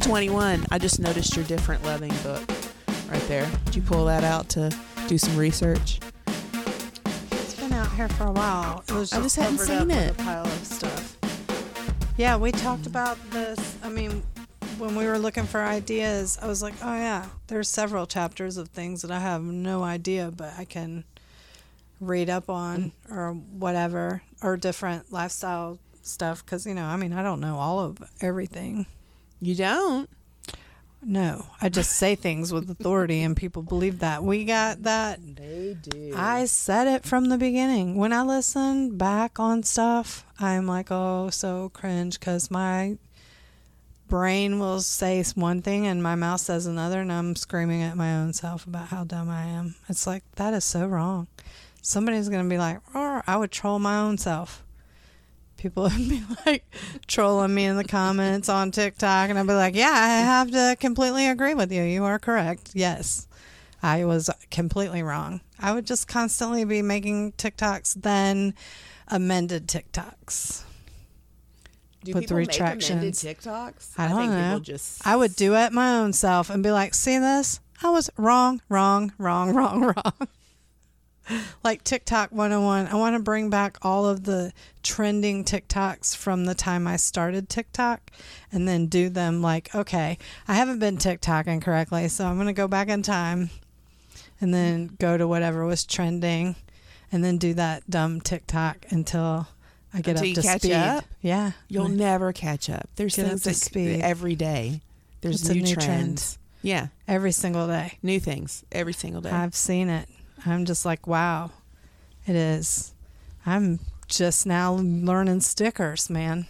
2021. I just noticed your different loving book right there. Did you pull that out to do some research? It's been out here for a while. It was I just hadn't seen it. A pile of stuff. Yeah, we talked about this. I mean, when we were looking for ideas, I was like, oh yeah, there's several chapters of things that I have no idea, but I can read up on or whatever, or different lifestyle stuff. Because you know, I mean, I don't know all of everything. You don't? No, I just say things with authority, and people believe that. We got that They do. I said it from the beginning. When I listen back on stuff, I'm like, oh, so cringe because my brain will say one thing and my mouth says another, and I'm screaming at my own self about how dumb I am. It's like, that is so wrong. Somebody's going to be like, oh, I would troll my own self. People would be like trolling me in the comments on TikTok, and I'd be like, yeah, I have to completely agree with you. You are correct. Yes. I was completely wrong. I would just constantly be making TikToks, then amended TikToks. do with people make amended TikToks? I don't think know. people just I would do it my own self and be like, see this? I was wrong, wrong, wrong, wrong, wrong. Like TikTok 101. I want to bring back all of the trending TikToks from the time I started TikTok and then do them like, okay, I haven't been TikToking correctly, so I'm going to go back in time and then go to whatever was trending and then do that dumb TikTok until I get Until up to catch speed. up? Yeah. You'll mm-hmm. never catch up. There's Get up things to that speed. every day. There's new, new trends. trend. Yeah, every single day. new things every single day. I've seen it. I'm just like, wow, it is. I'm just now learning stickers, man.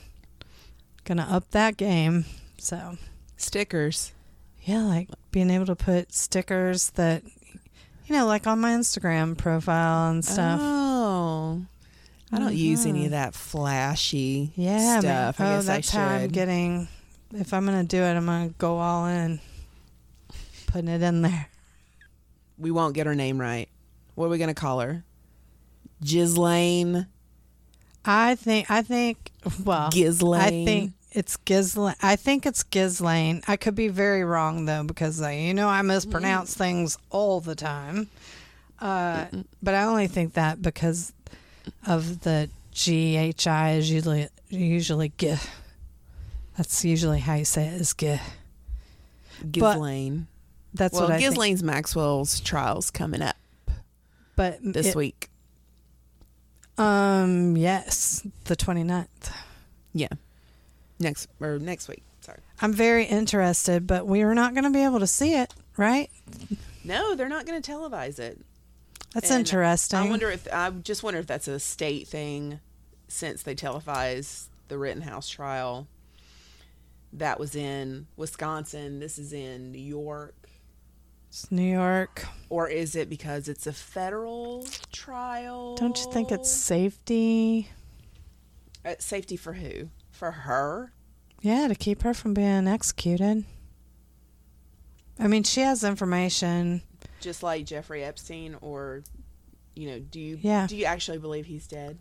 Gonna up that game. So, Stickers. yeah, like being able to put stickers that, you know, like on my Instagram profile and stuff. Oh, I don't use any of mm-hmm. that flashy yeah, man. stuff. I oh, guess that's I how I'm getting. If I'm gonna do it, I'm gonna go all in, putting it in there. we won't get her name right. What are we gonna call her? Ghislaine. I think. I think. Well, Ghislaine. I think it's Ghislaine. I think it's Ghislaine. I could be very wrong though because uh, you know I mispronounce things all the time. Uh, but I only think that because of the G H I is usually usually G. That's usually how you say it is G. Ghislaine. That's well, what I think. Ghislaine's Maxwell's trials coming up But this it- week. Um. Yes, the 29th. Yeah, next or next week. Sorry. I'm very interested, but we are not going to be able to see it, right? No, they're not going to televise it. That's And interesting. I wonder if I just wonder if that's a state thing, since they televise the Rittenhouse trial. That was in Wisconsin. This is in New York. It's New York. Or is it because it's a federal trial? Don't you think it's safety? Uh, safety for who? For her? Yeah, to keep her from being executed. I mean, she has information. Just like Jeffrey Epstein, or you know, do you Yeah. do you actually believe he's dead?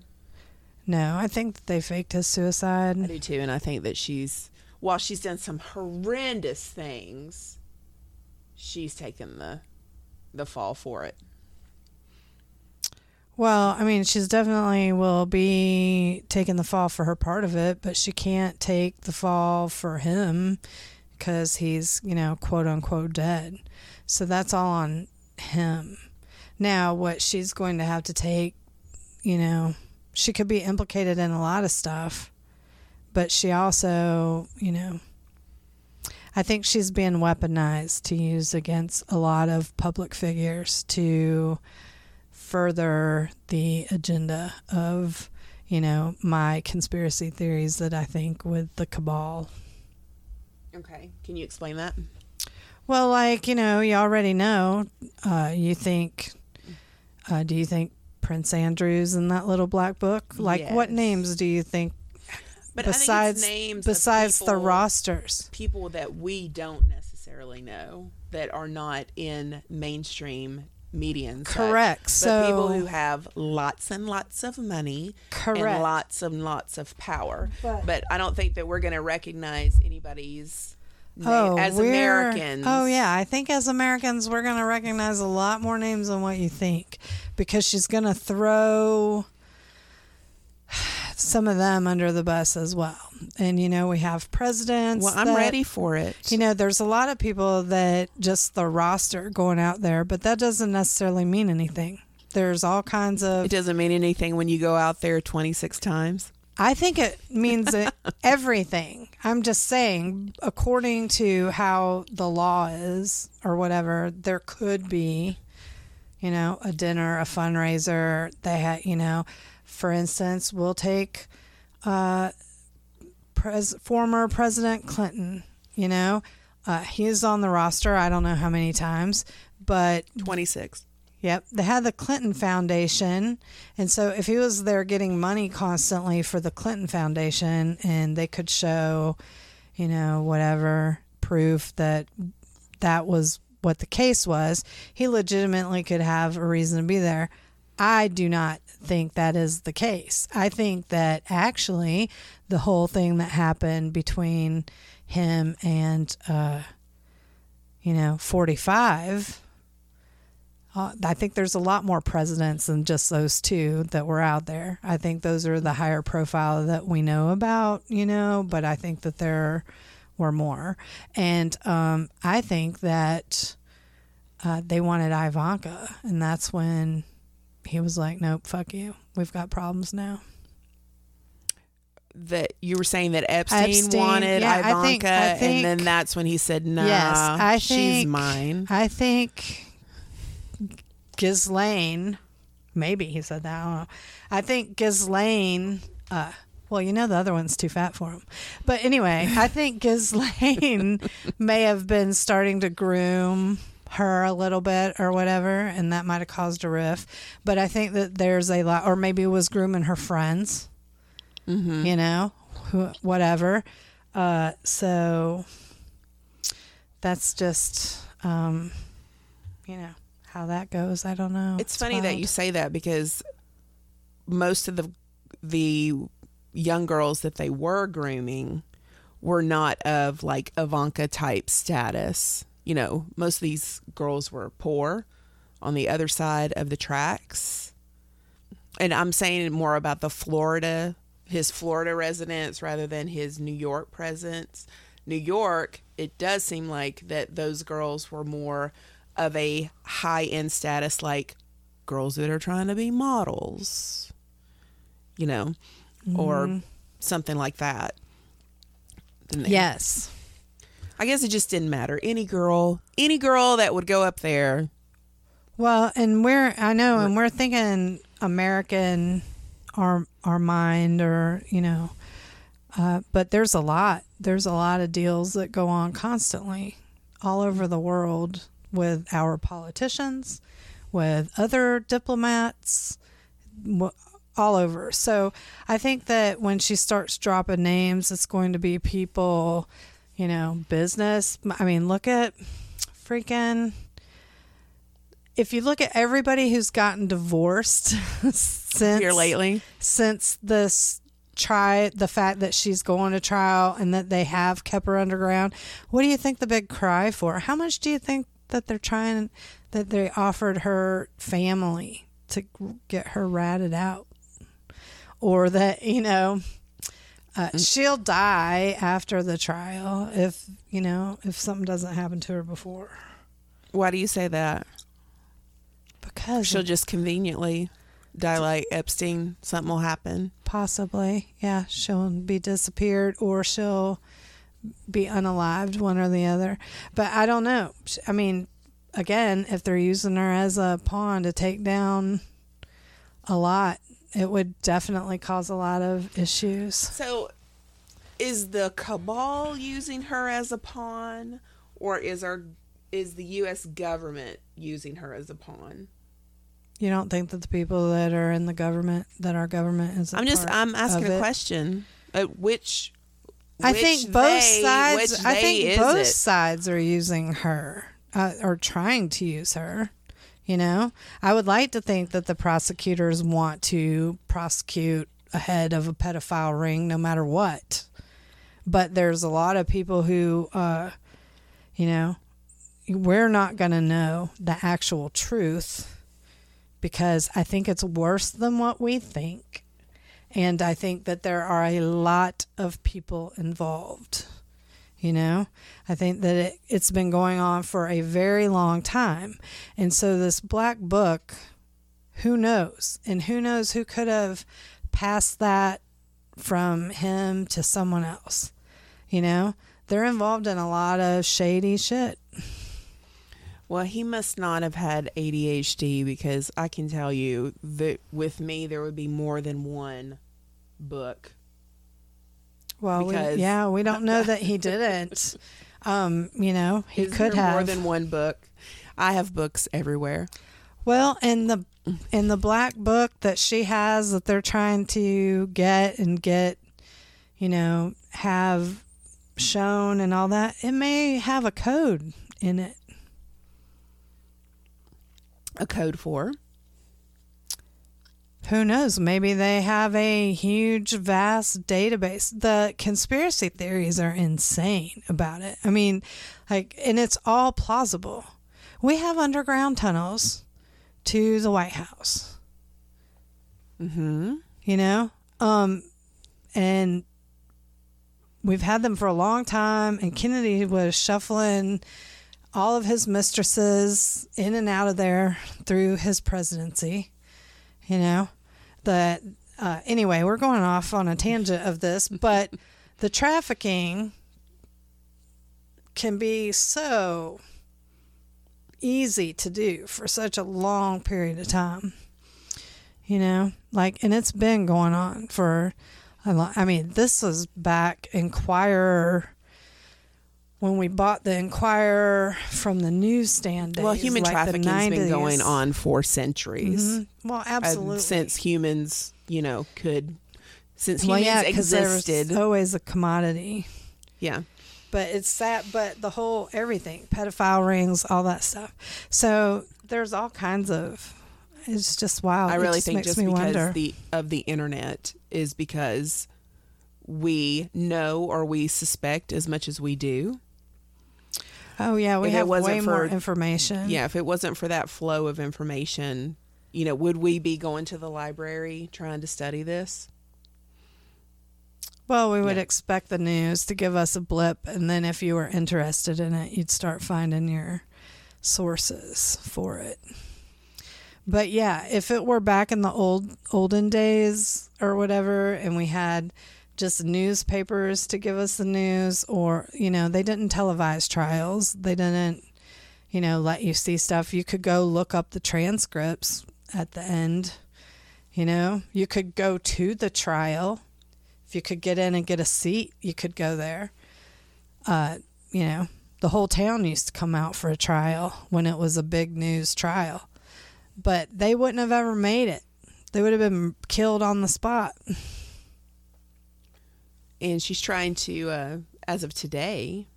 No, I think that they faked his suicide. I do too, and I think that she's while she's done some horrendous things, she's taken the the fall for it. Well, I mean, she's definitely will be taking the fall for her part of it, but she can't take the fall for him because he's, you know, quote unquote dead. So that's all on him. Now, what she's going to have to take, you know, she could be implicated in a lot of stuff, but she also, you know, I think she's been weaponized to use against a lot of public figures to further the agenda of, you know, my conspiracy theories that I think with the cabal. Okay. Can you explain that? Well, like, you know, you already know, uh, you think, uh, do you think Prince Andrew's in that little black book? Like, what names do you think But besides I think it's names besides of the rosters? people that we don't necessarily know that are not in mainstream media and such. Correct. But So people who have lots and lots of money correct. and lots and lots of power. But- But I don't think that we're going to recognize anybody's name oh, as Americans. Oh yeah, I think as Americans we're going to recognize a lot more names than what you think because she's going to throw some of them under the bus as well. And you know, we have presidents. Well, I'm that- ready for it. You know, there's a lot of people that just the roster going out there, but that doesn't necessarily mean anything. There's all kinds of it doesn't mean anything when you go out there 26 times. I think it means it, everything. I'm just saying, according to how the law is or whatever, there could be, you know, a dinner, a fundraiser. They had, you know, for instance, we'll take uh, pres- former President Clinton. You know, uh, he's on the roster. I don't know how many times, but 26. Yep, they had the Clinton Foundation, and so if he was there getting money constantly for the Clinton Foundation, and they could show, you know, whatever proof that that was what the case was, he legitimately could have a reason to be there. I do not think that is the case. I think that actually the whole thing that happened between him and, uh, you know, 45 uh, I think there's a lot more presidents than just those two that were out there. I think those are the higher profile that we know about, you know, but I think that there were more. And um, I think that uh, they wanted Ivanka, and that's when he was like, nope, fuck you. We've got problems now. That you were saying that Epstein, Epstein, wanted yeah, I Ivanka, think- I and then that's when he said, "Nah, Yes, I she's think- mine." I think Ghislaine, maybe he said that. I don't know. I think Ghislaine. Uh, well, you know the other one's too fat for him. But anyway, I think Ghislaine may have been starting to groom her a little bit or whatever, and that might have caused a rift. But I think that there's a lot, or maybe it was grooming her friends. Mm-hmm. You know, who, whatever. Uh, so that's just, um, you know, how that goes. I don't know. It's funny that you say that because most of the the young girls that they were grooming were not of like Ivanka type status. You know, most of these girls were poor on the other side of the tracks. And I'm saying more about the Florida, his Florida residence rather than his New York presence. New York, it does seem like that those girls were more of a high end status, like girls that are trying to be models, you know, or mm-hmm. something like that. Yes. I guess it just didn't matter. Any girl, any girl that would go up there. Well, and we're I know, and we're thinking American, our our mind, or you know, uh, but there's a lot. There's a lot of deals that go on constantly, all over the world with our politicians, with other diplomats, all over. So I think that when she starts dropping names, it's going to be people, you know, business. I mean, look at freaking if you look at everybody who's gotten divorced since Here lately, since this try the fact that she's going to trial and that they have kept her underground, what do you think the big cry for? How much do you think that they're trying that they offered her family to get her ratted out? Or that, you know, uh, she'll die after the trial if, you know, if something doesn't happen to her before. why do you say that? Because She'll just conveniently. die like Epstein. Something will happen. Possibly. Yeah, she'll be disappeared or she'll be unalived, one or the other. But I don't know. I mean, again, if they're using her as a pawn to take down a lot, it would definitely cause a lot of issues. So, is the cabal using her as a pawn, or is our is the U.S. government using her as a pawn? You don't think that the people that are in the government, that our government is? I'm just I'm asking a question. Uh, which, which I think both they, sides. I think both it? sides are using her uh, or trying to use her. You know, I would like to think that the prosecutors want to prosecute a head of a pedophile ring no matter what. But there's a lot of people who, uh, you know, we're not going to know the actual truth because I think it's worse than what we think. And I think that there are a lot of people involved. You know, I think that it, it's been going on for a very long time. And so, this black book, who knows? And who knows who could have passed that from him to someone else? You know, they're involved in a lot of shady shit. Well, he must not have had ADHD because I can tell you that with me, there would be more than one book well, we, yeah, we don't know that he didn't. Um, you know, he could have more than one book. I have books everywhere. Well, in the in the black book that she has that they're trying to get and get, you know, have shown and all that, it may have a code in it. A code for? Who knows? Maybe they have a huge, vast database. The conspiracy theories are insane about it. I mean, like, and it's all plausible. We have underground tunnels to the White House. Hmm. You know, um, and we've had them for a long time. And Kennedy was shuffling all of his mistresses in and out of there through his presidency you know that uh, anyway we're going off on a tangent of this but the trafficking can be so easy to do for such a long period of time you know like and it's been going on for a long. i mean this was back inquirer when we bought the Inquirer from the newsstand days, well, human like trafficking has been going on for centuries. Mm-hmm. Well, absolutely, since humans, you know, could since well, humans yeah, existed, always a commodity. Yeah, but it's that. But the whole everything, pedophile rings, all that stuff. So there's all kinds of. It's just wild. I really just think just because wonder. the of the internet is because we know or we suspect as much as we do Oh yeah, we if have way for, more information. Yeah, if it wasn't for that flow of information, you know, would we be going to the library trying to study this? Well, we would yeah. expect the news to give us a blip, and then if you were interested in it, you'd start finding your sources for it. But yeah, if it were back in the old olden days or whatever, and we had just newspapers to give us the news or you know they didn't televise trials. They didn't you know let you see stuff. You could go look up the transcripts at the end you know. You could go to the trial. If you could get in and get a seat you could go there. Uh, you know the whole town used to come out for a trial when it was a big news trial. But they wouldn't have ever made it. They would have been killed on the spot and she's trying to, uh, as of today,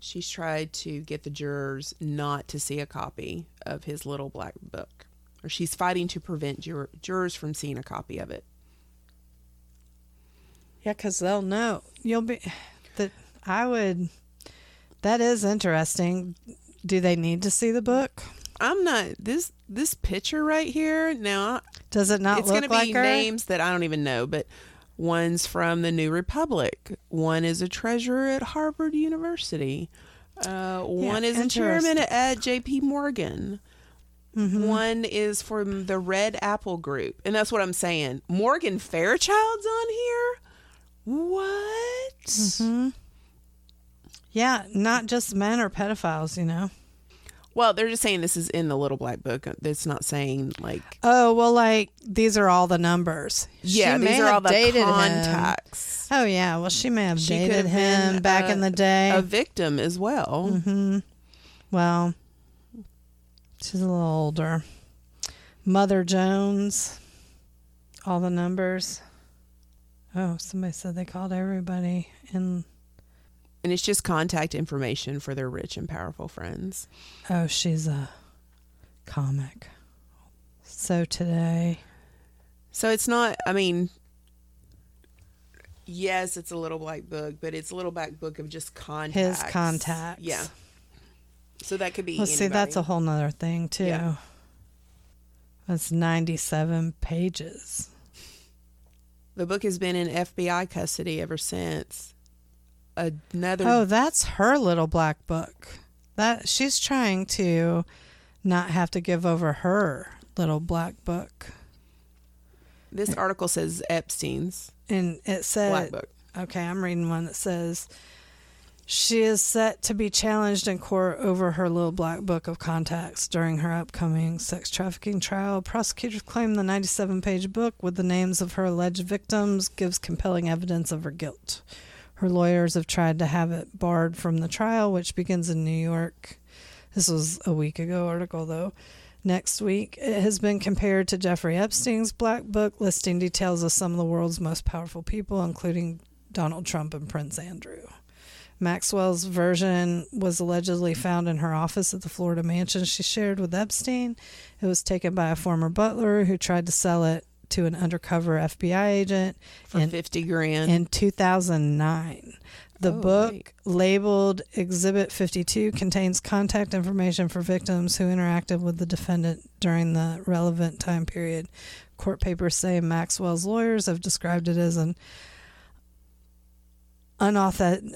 she's tried to get the jurors not to see a copy of his little black book, or she's fighting to prevent jur- jurors from seeing a copy of it. Yeah, because they'll know. You'll be that. I would. That is interesting. Do they need to see the book? I'm not this this picture right here now. Does it not? It's going to be her? names that I don't even know, but One's from the New Republic. One is a treasurer at Harvard University. Uh, one is a chairman at, J.P. Morgan. Mm-hmm. One is from the Red Apple Group, and that's what I'm saying. Morgan Fairchild's on here. What? Mm-hmm. Yeah, not just men or pedophiles, you know. Well, they're just saying this is in the Little Black Book. It's not saying like Oh well, like these are all the numbers. Yeah, may these are all the dated him. contacts. Oh yeah, well she may have She dated have him back a- in the day. A victim as well. hmm Well, she's a little older. Mother Jones, all the numbers. Oh, somebody said they called everybody and And it's just contact information for their rich and powerful friends. oh, she's a comic. So today, So it's not, I mean, yes, it's a little black book, but it's a little black book of just contacts. his contacts. Yeah. So that could be. Well, see, that's a whole nother thing too. Yeah. That's ninety-seven pages. The book has been in FBI custody ever since. Another. Oh, that's her little black book. That she's trying to not have to give over her little black book. This article says Epstein's And it said black book. Okay, I'm reading one that says she is set to be challenged in court over her little black book of contacts during her upcoming sex trafficking trial. Prosecutors claim the 97 page book with the names of her alleged victims gives compelling evidence of her guilt. Her lawyers have tried to have it barred from the trial, which begins in New York. This was a week ago article, though. Next week, it has been compared to Jeffrey Epstein's Black Book, listing details of some of the world's most powerful people, including Donald Trump and Prince Andrew. Maxwell's version was allegedly found in her office at the Florida mansion she shared with Epstein. It was taken by a former butler who tried to sell it to an undercover FBI agent for in, 50 grand. in 2009. The Oh, book, right. labeled Exhibit 52, contains contact information for victims who interacted with the defendant during the relevant time period. Court papers say Maxwell's lawyers have described it as an unauth-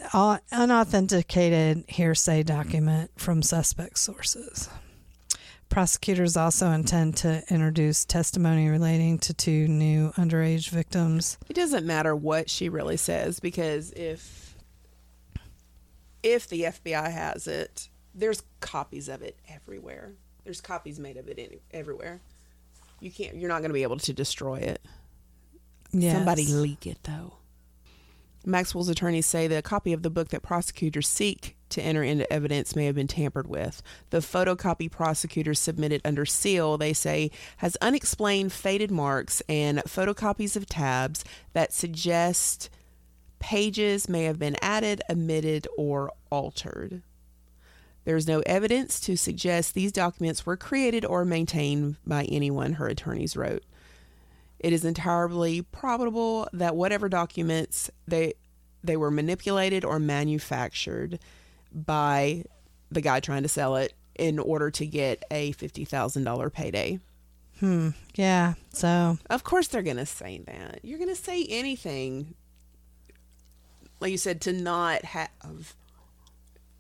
unauthenticated hearsay document from suspect sources. Prosecutors also intend to introduce testimony relating to two new underage victims. it doesn't matter what she really says because if if the FBI has it, there's copies of it everywhere. There's copies made of it any, everywhere. You can't. You're not going to be able to destroy it. Yes. Somebody leak it though. Maxwell's attorneys say the copy of the book that prosecutors seek to enter into evidence may have been tampered with. The photocopy prosecutors submitted under seal, they say, has unexplained faded marks and photocopies of tabs that suggest pages may have been added, omitted, or altered. There is no evidence to suggest these documents were created or maintained by anyone, her attorneys wrote. It is entirely probable that whatever documents they they were manipulated or manufactured by the guy trying to sell it in order to get a fifty thousand dollar payday. Hmm. Yeah. So Of course, they're going to say that. You're going to say anything, like you said, to not have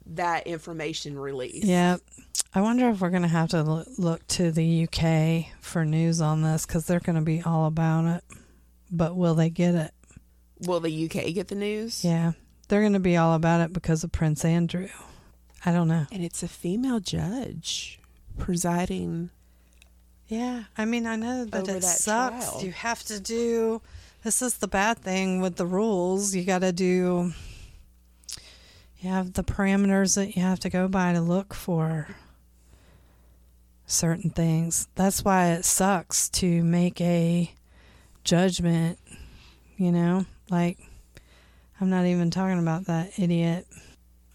that information released. yeah, I wonder if we're gonna have to look to the UK for news on this because they're gonna be all about it. But will they get it? Will the UK get the news? Yeah, they're gonna be all about it because of Prince Andrew. I don't know. And it's a female judge presiding. Yeah, I mean, I know that it that sucks. trial. You have to do. This is the bad thing with the rules. You got to do. You have the parameters that you have to go by to look for certain things. That's why it sucks to make a judgment. You know, like I'm not even talking about that idiot.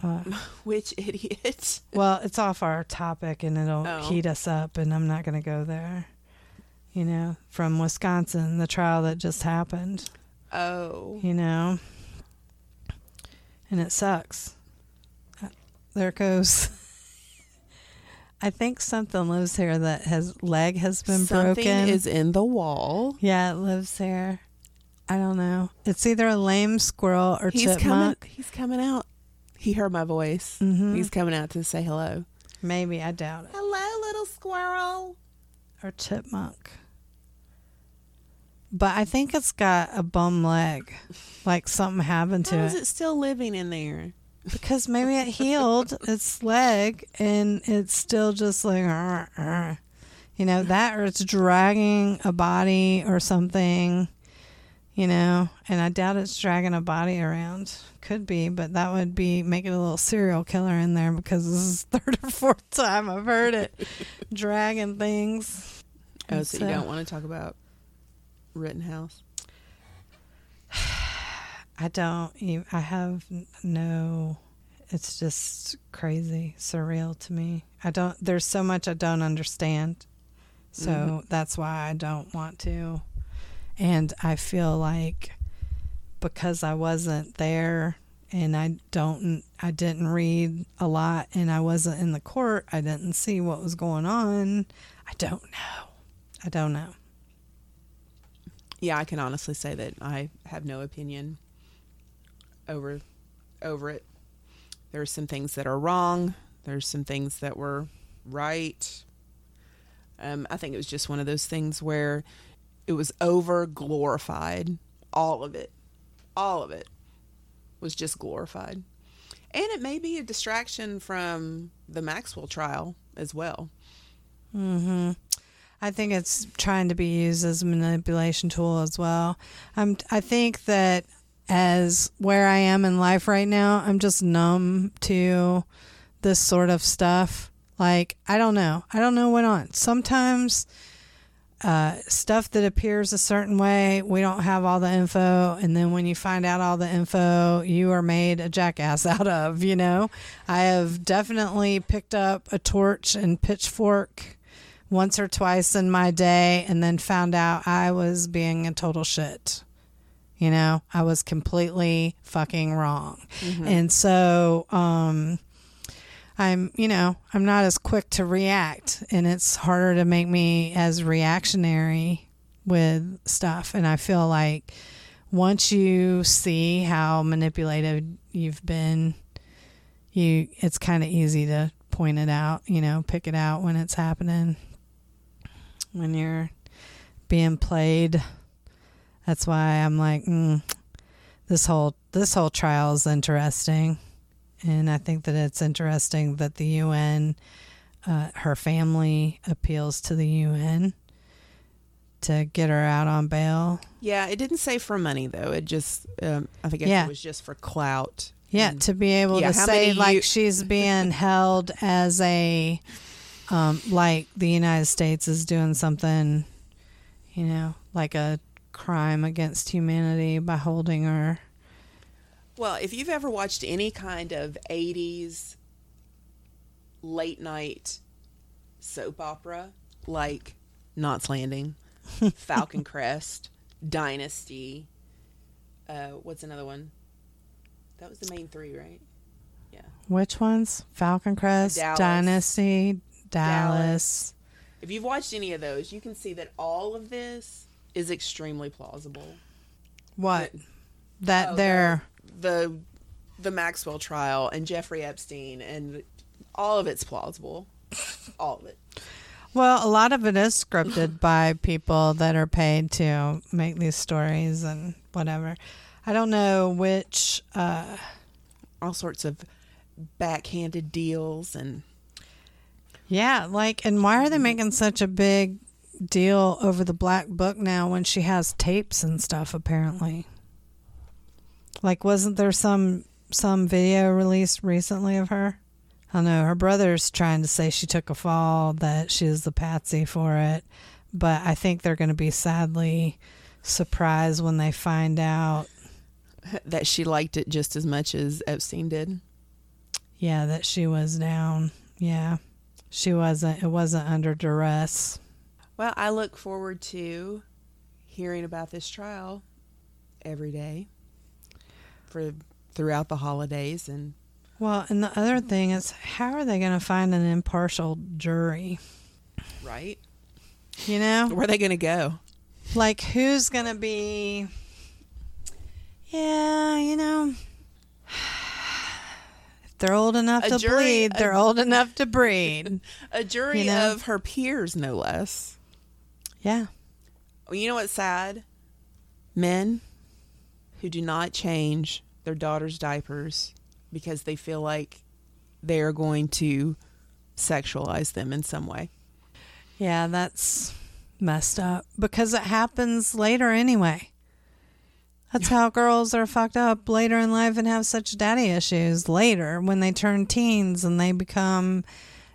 Uh, Which idiot? well, it's off our topic and it'll Oh. heat us up, and I'm not going to go there. You know, from Wisconsin, the trial that just happened, Oh. you know, and it sucks. Uh, There it goes. I think something lives here that has leg has been Something broken. is in the wall. yeah, it lives here. I don't know. It's either a lame squirrel or He's coming. chipmunk. He's coming out. He heard my voice. Mhm. He's coming out to say hello. Maybe I doubt it. Hello, little squirrel or chipmunk. But I think it's got a bum leg. Like something happened to How it. is it still living in there? Because maybe it healed its leg and it's still just like, you know, that or it's dragging a body or something, you know, and I doubt it's dragging a body around. Could be, but that would be making a little serial killer in there because this is third or fourth time I've heard it dragging things. Oh, And so you don't want to talk about Rittenhouse? I don't. I have no. It's just crazy, surreal to me. I don't. There's so much I don't understand, so Mhm. that's why I don't want to. And I feel like because I wasn't there and I don't. I didn't read a lot, and I wasn't in the court. I didn't see what was going on. I don't know. I don't know. Yeah, I can honestly say that I have no opinion over over it. There's some things that are wrong. There's some things that were right. Um, I think it was just one of those things where it was over glorified. All of it, all of it, was just glorified, and it may be a distraction from the Maxwell trial as well. hmm I think it's trying to be used as a manipulation tool as well. I'm. I think that as where I am in life right now, I'm just numb to this sort of stuff. Like I don't know. I don't know what on. Sometimes uh, stuff that appears a certain way, we don't have all the info, and then when you find out all the info, you are made a jackass out of. You know, I have definitely picked up a torch and pitchfork once or twice in my day and then found out I was being a total shit. You know, I was completely fucking wrong. And so um I'm, you know, I'm not as quick to react and it's harder to make me as reactionary with stuff and I feel like once you see how manipulated you've been you it's kind of easy to point it out, you know, pick it out when it's happening when you're being played. That's why I'm like, mm, this whole this whole trial is interesting, and I think that it's interesting that the UN, uh, her family appeals to the UN to get her out on bail. Yeah, it didn't say for money though. It just, um, I think Yeah. it was just for clout. Yeah, And- to be able Yeah, to say like you- she's being held as a, um, like the United States is doing something, you know, like a crime against humanity by holding her. Well, if you've ever watched any kind of 80s late night soap opera like Knots Landing, Falcon Crest, Dynasty, uh, what's another one? That was the main three, right? Yeah. Which ones? Falcon Crest, Dallas. Dynasty, Dallas. Dallas. If you've watched any of those, you can see that all of this is extremely plausible. What? That Oh, they're The the Maxwell trial and Jeffrey Epstein and all of it's plausible. All of it. well, a lot of it is scripted by people that are paid to make these stories and whatever. I don't know which. Uh, all sorts of backhanded deals and Yeah, like, and why are they making such a big deal over the black book now when she has tapes and stuff? Apparently, like, wasn't there some some video released recently of her? I don't know her brother's trying to say she took a fall, that she was the patsy for it, but I think they're going to be sadly surprised when they find out, that she liked it just as much as Epstein did. yeah, that she was down. Yeah, she wasn't. It wasn't under duress. Well, I look forward to hearing about this trial every day for throughout the holidays and Well, and the other thing is, how are they going to find an impartial jury? right. You know, Where are they going to go? like who's going to be? Yeah, you know, they're old enough A to jury- bleed. They're old enough to breed. A jury You know? of her peers, no less. Yeah. You know what's sad? Men who do not change their daughter's diapers because they feel like they are going to sexualize them in some way. Yeah, that's messed up because it happens later anyway. That's how girls are fucked up later in life and have such daddy issues later when they turn teens and they become,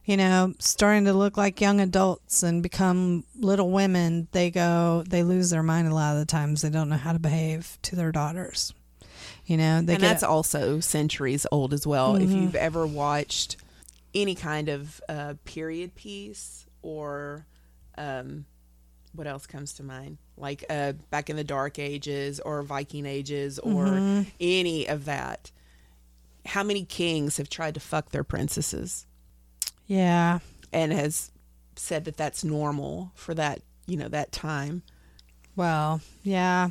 you know, starting to look like young adults and become little women. They go, they lose their mind a lot of the times. They don't know how to behave to their daughters. You know, they and that's also centuries old as well. If Mhm. you've ever watched any kind of uh, period piece or um, what else comes to mind? Like uh, back in the Dark Ages or Viking Ages or Mhm. any of that. How many kings have tried to fuck their princesses yeah. and has said that that's normal for that, you know, that time? Well, yeah.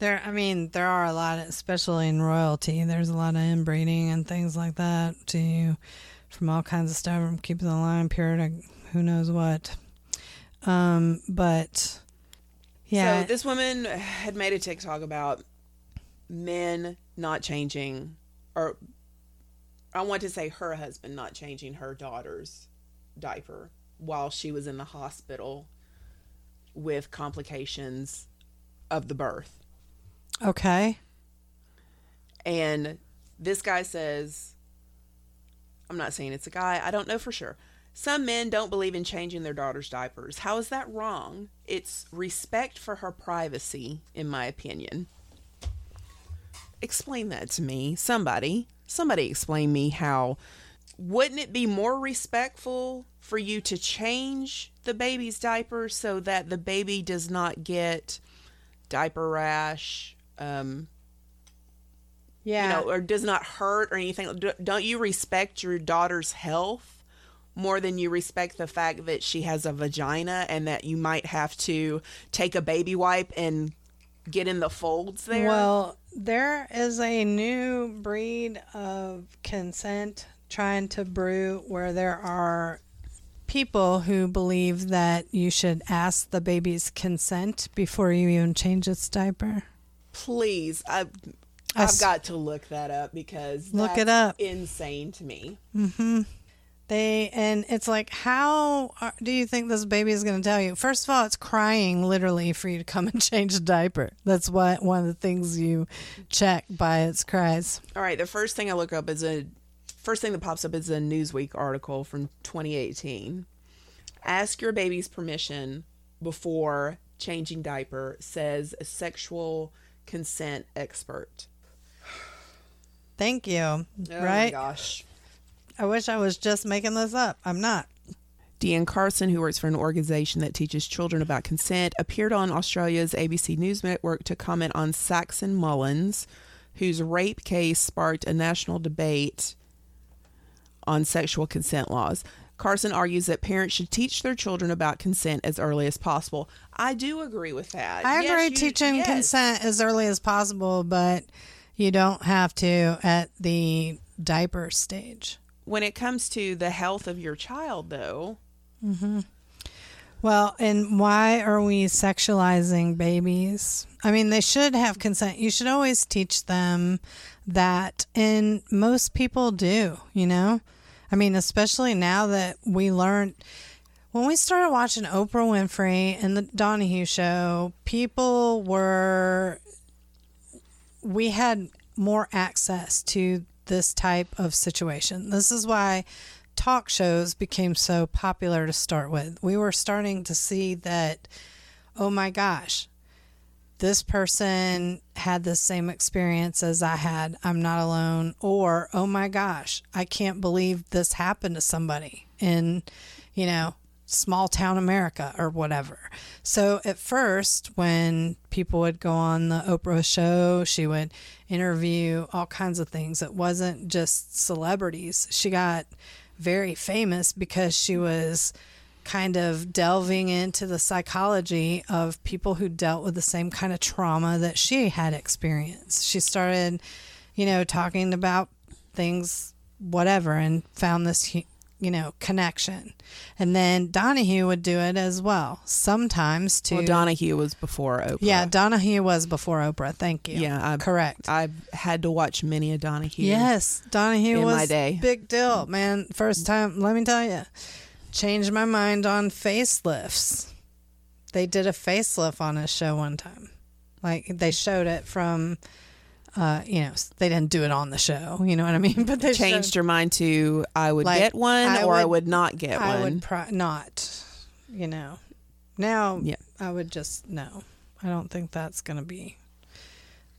There I mean, there are a lot of, especially in royalty, there's a lot of inbreeding and things like that to from all kinds of stuff from keeping the line pure to who knows what. Um, but yeah. So this woman had made a TikTok about men not changing, or I want to say her husband not changing her daughter's diaper while she was in the hospital with complications of the birth. okay. And this guy says, I'm not saying it's a guy, I don't know for sure. Some men don't believe in changing their daughter's diapers. How is that wrong? It's respect for her privacy, in my opinion. Explain that to me. Somebody. Somebody explain me how. Wouldn't it be more respectful for you to change the baby's diaper so that the baby does not get diaper rash, um, Yeah. you know, or does not hurt or anything. D- Don't you respect your daughter's health more than you respect the fact that she has a vagina and that you might have to take a baby wipe and get in the folds there? Well, there is a new breed of consent trying to brew where there are people who believe that you should ask the baby's consent before you even change its diaper. please, I, I I've s- got to look that up because Look it up. Insane to me. Mm-hmm. They and it's like, how are, do you think this baby is going to tell you? First of all, it's crying literally for you to come and change the diaper. That's what one of the things you check by its cries. All right, the first thing I look up is a first thing that pops up is a Newsweek article from 2018. Ask your baby's permission before changing diaper, says a sexual consent expert. Thank you. Oh my right? gosh. I wish I was just making this up. I'm not. Deanne Carson, who works for an organization that teaches children about consent, appeared on Australia's ABC News Network to comment on Saxon Mullins, whose rape case sparked a national debate on sexual consent laws. Carson argues that parents should teach their children about consent as early as possible. I do agree with that. I Yes, agree you- teaching yes. consent as early as possible, but you don't have to at the diaper stage. When it comes to the health of your child, though, mm-hmm. Well, and why are we sexualizing babies? I mean, they should have consent. You should always teach them that, and most people do, you know? I mean, especially now that we learned when we started watching Oprah Winfrey and the Donahue show, people were, we had more access to this type of situation. This is why talk shows became so popular to start with. We were starting to see that, oh my gosh, this person had the same experience as I had. I'm not alone. Or, oh my gosh, I can't believe this happened to somebody And, you know, small town America or whatever. So at first, when people would go on the Oprah show, she would interview all kinds of things. It wasn't just celebrities. She got very famous because she was kind of delving into the psychology of people who dealt with the same kind of trauma that she had experienced. She started, you know, talking about things whatever and found this you know connection and then donahue would do it as well sometimes too. Well, Donahue was before Oprah. yeah donahue was before oprah thank you Yeah, I- correct I've had to watch many a Donahue. Yes, Donahue in was my day. big deal, man. First time, let me tell you, changed my mind on facelifts. They did a facelift on a show one time. Like they showed it from, uh, you know, they didn't do it on the show. You know what I mean? But they Changed showed, your mind to I would Like, get one I or I would- would not get I one. I would pro- not, you know. Now, Yeah. I would just no. I don't think that's going to be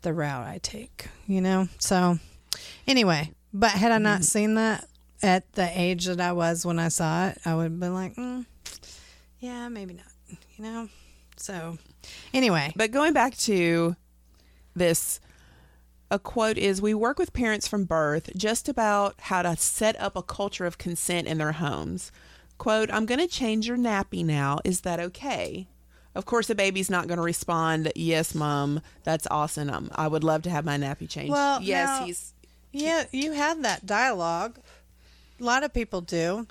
the route I take, you know? So, anyway, but had I not Mm-hmm. seen that at the age that I was when I saw it, I would have been like, mm, yeah, maybe not, you know? So, anyway, But going back to this, a quote is We work with parents from birth just about how to set up a culture of consent in their homes. Quote, I'm going to change your nappy now. Is that okay? Of course, the baby's not going to respond, Yes, mom, that's awesome. Um, I would love to have my nappy changed. Well, yes, now- he's. yeah, you have that dialogue. A lot of people do.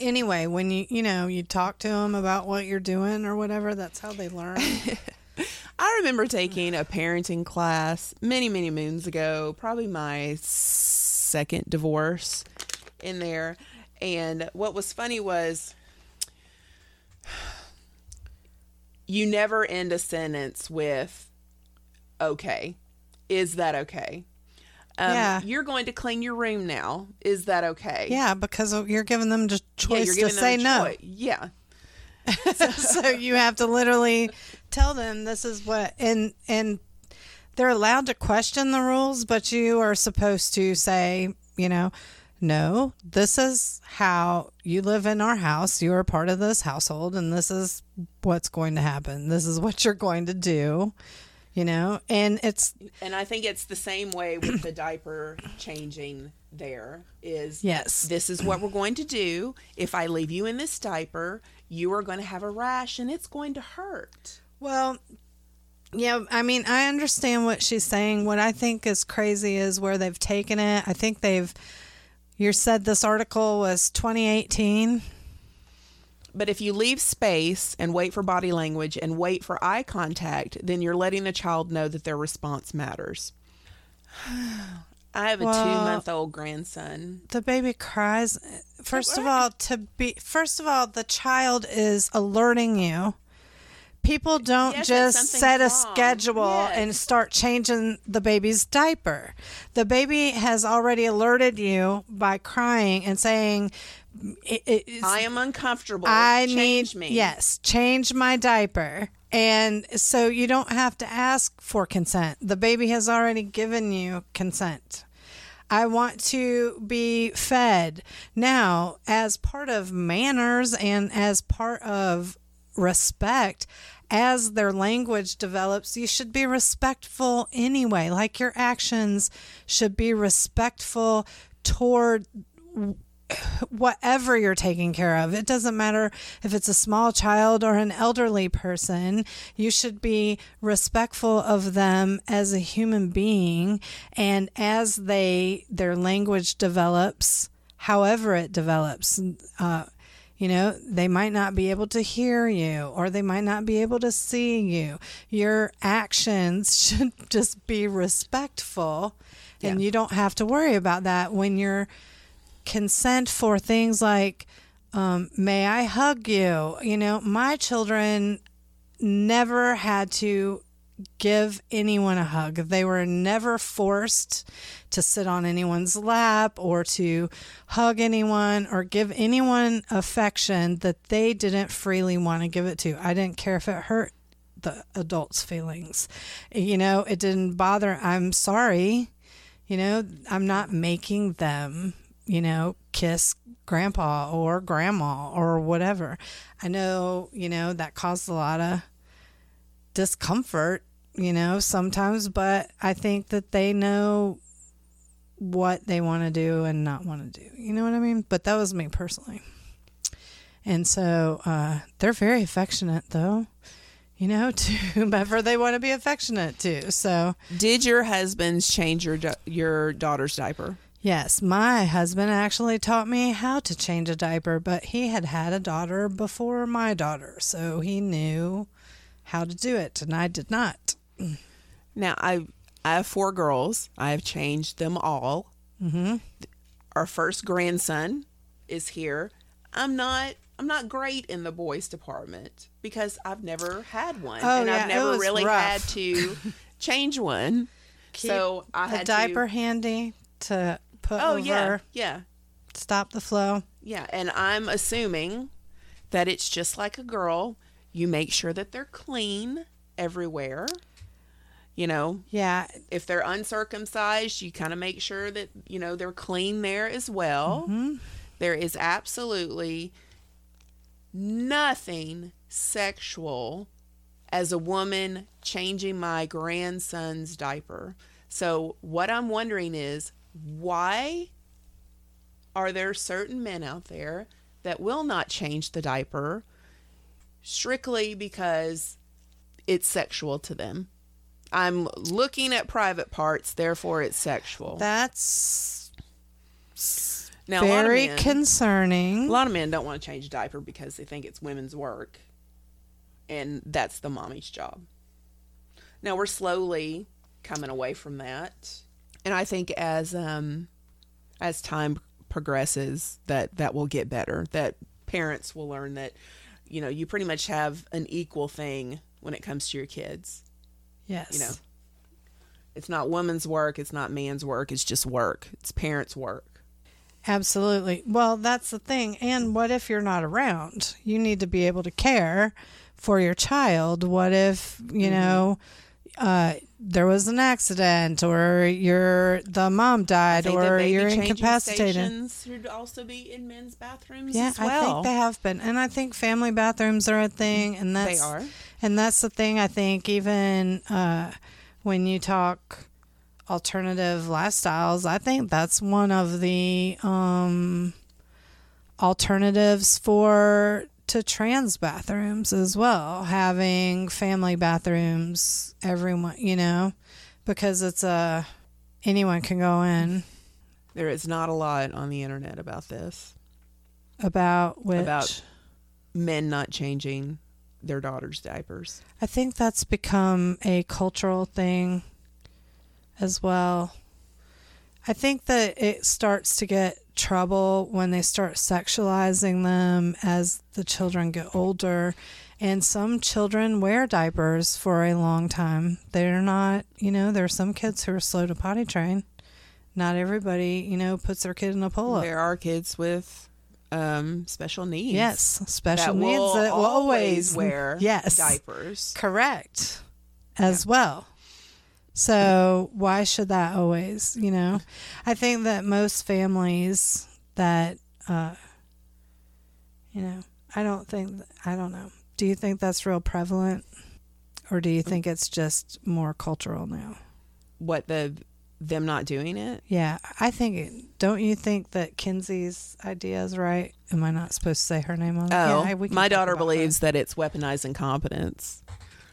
Anyway, when you you know you talk to them about what you're doing or whatever, that's how they learn. I remember taking a parenting class many, many moons ago, probably my second divorce in there. And what was funny was you never end a sentence with, okay, is that okay? Um, Yeah. You're going to clean your room now. Is that okay? yeah, because you're giving them just Yeah, choice you're to say no. choi- Yeah. so you have to literally tell them this is what and and they're allowed to question the rules but you are supposed to say you know no this is how you live in our house you are part of this household and this is what's going to happen this is what you're going to do you know and it's And I think it's the same way with the diaper changing there is yes this is what we're going to do. If I leave you in this diaper, you are going to have a rash and it's going to hurt. Well, yeah, I mean, I understand what she's saying. What I think is crazy is where they've taken it. I think they've. You said this article was 2018. But if you leave space and wait for body language and wait for eye contact, then you're letting the child know that their response matters. I have a Well- two month old grandson. The baby cries. First of all, to be first of all, the child is alerting you. People don't Yes, just set a wrong. schedule Yes. and start changing the baby's diaper. The baby has already alerted you by crying and saying, I am uncomfortable. I Change need me. yes, change my diaper. And so you don't have to ask for consent. The baby has already given you consent. I want to be fed. Now, as part of manners and as part of respect, as their language develops, you should be respectful anyway. Like your actions should be respectful toward whatever you're taking care of. It doesn't matter if it's a small child or an elderly person. You should be respectful of them as a human being and as they their language develops, however it develops. Uh, you know, they might not be able to hear you or they might not be able to see you. Your actions should just be respectful and you don't have to worry about that when you're consent for things like um, may i hug you you know my children never had to give anyone a hug. They were never forced to sit on anyone's lap or to hug anyone or give anyone affection that they didn't freely want to give it to. I didn't care if it hurt the adults feelings. You know it didn't bother i'm sorry you know i'm not making them you know, kiss grandpa or grandma or whatever. I know, you know, that caused a lot of discomfort, you know, sometimes, but I think that they know what they want to do and not want to do. You know what I mean? But that was me personally. And so uh, they're very affectionate, though, you know, to whomever they want to be affectionate to. So, Did your husband's change your your daughter's diaper? Yes, my husband actually taught me how to change a diaper, but he had had a daughter before my daughter, so he knew how to do it, and I did not. Now I I have four girls. I have changed them all. Mm-hmm. Our first grandson is here. I'm not I'm not great in the boys department because I've never had one, Oh, and yeah, I've never really rough. had to change one. so I had a diaper To, handy to put oh over, yeah, yeah, stop the flow. yeah. And I'm assuming that it's just like a girl. You make sure that they're clean everywhere. You know, Yeah, if they're uncircumcised, you kind of make sure that you know they're clean there as well. Mm-hmm. There is absolutely nothing sexual as a woman changing my grandson's diaper. So what I'm wondering is why are there certain men out there that will not change the diaper strictly because it's sexual to them? I'm looking at private parts, therefore it's sexual. that's now, very men- concerning. A lot of men don't want to change a diaper because they think it's women's work, and that's the mommy's job. Now we're slowly coming away from that, and I think as um as time progresses, that that will get better. That parents will learn that you know you pretty much have an equal thing when it comes to your kids. Yes, You know, it's not woman's work, it's not man's work, it's just work. It's parents' work. Absolutely. Well, that's the thing. And what if you're not around? You need to be able to care for your child. What if, you Mm-hmm. know, uh, there was an accident or your the mom died or you're incapacitated. should also be in men's bathrooms Yeah, as well. I think they have been. And I think family bathrooms are a thing and They are. And that's the thing I think even uh, when you talk alternative lifestyles, I think that's one of the um, alternatives for to trans bathrooms as well, having family bathrooms everyone, you know, because it's a anyone can go in There is not a lot on the internet about this. about which About- Men not changing their daughters' diapers. I think that's become a cultural thing as well. I think that it starts to get trouble when they start sexualizing them as the children get older. And some children wear diapers for a long time. They're not, you know, there are some kids who are slow to potty train. Not everybody, you know, puts their kid in a pull up. There are kids with um, special needs. Yes, special that needs will that will always always wear yes. diapers. correct as well. So why should that always, you know? I think that most families that uh you know, I don't think I don't know. Do you think that's real prevalent or do you think it's just more cultural now? What the them not doing it? Yeah, I think it, don't you think that Kinsey's idea is right? Am I not supposed to say her name on Oh, yeah, my daughter believes that it's weaponized incompetence.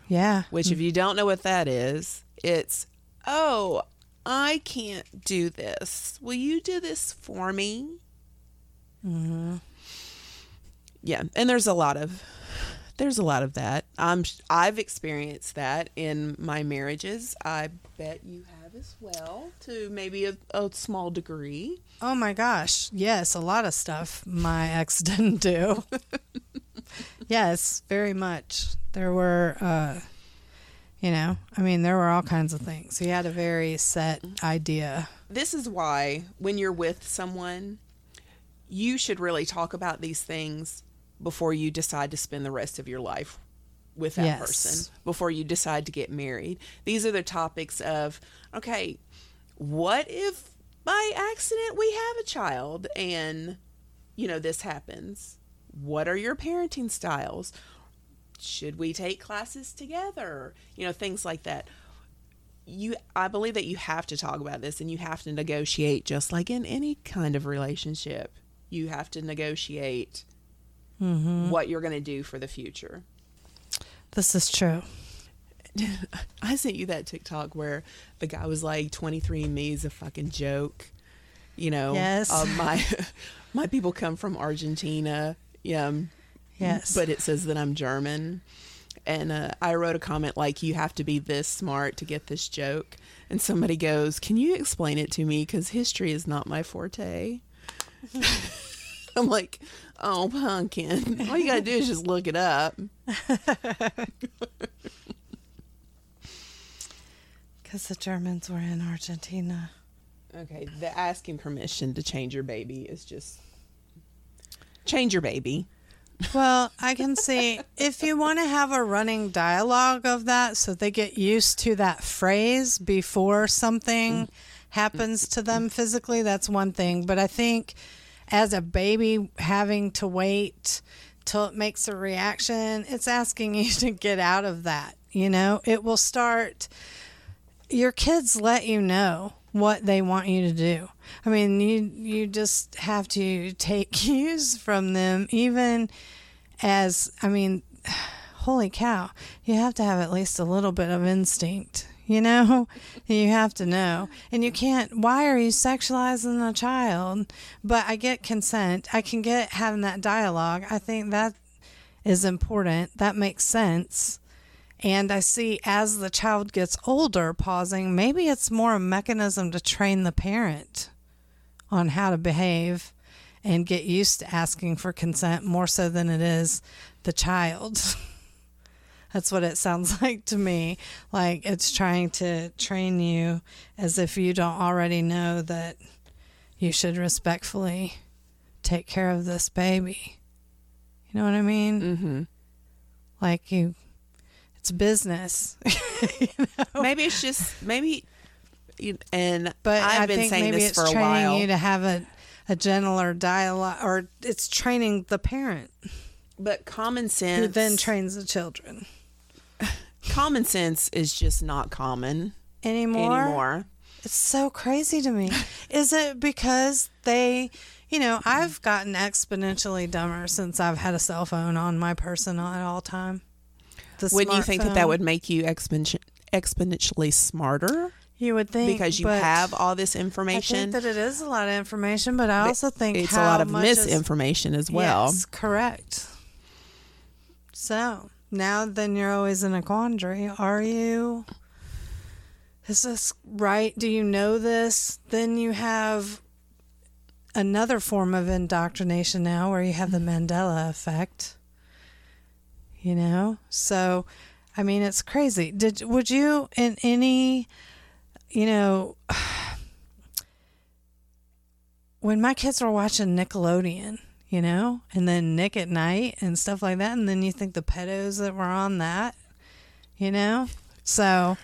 Yeah. Which, if you don't know what that is, it's oh, I can't do this. Will you do this for me? Mhm. Yeah, and there's a lot of there's a lot of that. I'm I've experienced that in my marriages. I bet you have as well, to maybe a, a small degree. Oh my gosh. Yes, a lot of stuff my ex didn't do. yes, very much. There were uh you know, I mean there were all kinds of things. He had a very set idea. This is why when you're with someone, you should really talk about these things before you decide to spend the rest of your life with that Yes. person, before you decide to get married. These are the topics of, okay, what if by accident we have a child and, you know, this happens? What are your parenting styles? Should we take classes together? You know, things like that you I believe that you have to talk about this and you have to negotiate just like in any kind of relationship. You have to negotiate Mhm. what you're going to do for the future. This is true. I sent you that TikTok where the guy was like 23 and me is a fucking joke. you know, Yes. uh, my my people come from Argentina. Yeah, Yes. but it says that I'm German. And uh, I wrote a comment like, "You have to be this smart to get this joke." And somebody goes, "Can you explain it to me? Because history is not my forte." I'm like, "Oh, pumpkin! All you gotta do is just look it up." Because the Germans were in Argentina. Okay, the asking permission to change your baby is just change your baby. Well, I can see if you want to have a running dialogue of that so they get used to that phrase before something mm. happens to them mm. physically, that's one thing. But I think as a baby having to wait till it makes a reaction, it's asking you to get out of that. You know, it will start, your kids let you know what they want you to do. I mean, you you just have to take cues from them even as I mean, holy cow, you have to have at least a little bit of instinct. You know, you have to know. And you can't, why are you sexualizing a child? But I get consent. I can get having that dialogue. I think that is important. That makes sense. And I see as the child gets older, pausing, maybe it's more a mechanism to train the parent on how to behave and get used to asking for consent more so than it is the child. That's what it sounds like to me. Like it's trying to train you as if you don't already know that you should respectfully take care of this baby. You know what I mean? Mm-hmm. Like you, it's business. Maybe it's just maybe, and But I've I been think saying maybe this it's for a training while. you to have a, a gentler dialogue, or it's training the parent but common sense, who then trains the children common sense is just not common anymore. anymore. It's so crazy to me. Is it because they, you know, I've gotten exponentially dumber since I've had a cell phone on my person at all time. The Wouldn't you think that that would make you exponenti- exponentially smarter You would think because you have all this I information? think that it is a lot of information, but I also think it's a lot of much is- misinformation as well. Yes, correct. So now then you're always in a quandary. Are you? Is this right? Do you know this? Then you have another form of indoctrination now where you have the Mandela effect. You know? So I mean it's crazy. Did would you in any you know when my kids were watching Nickelodeon, you know, and then Nick at Night and stuff like that, and then you think the pedos that were on that, you know, so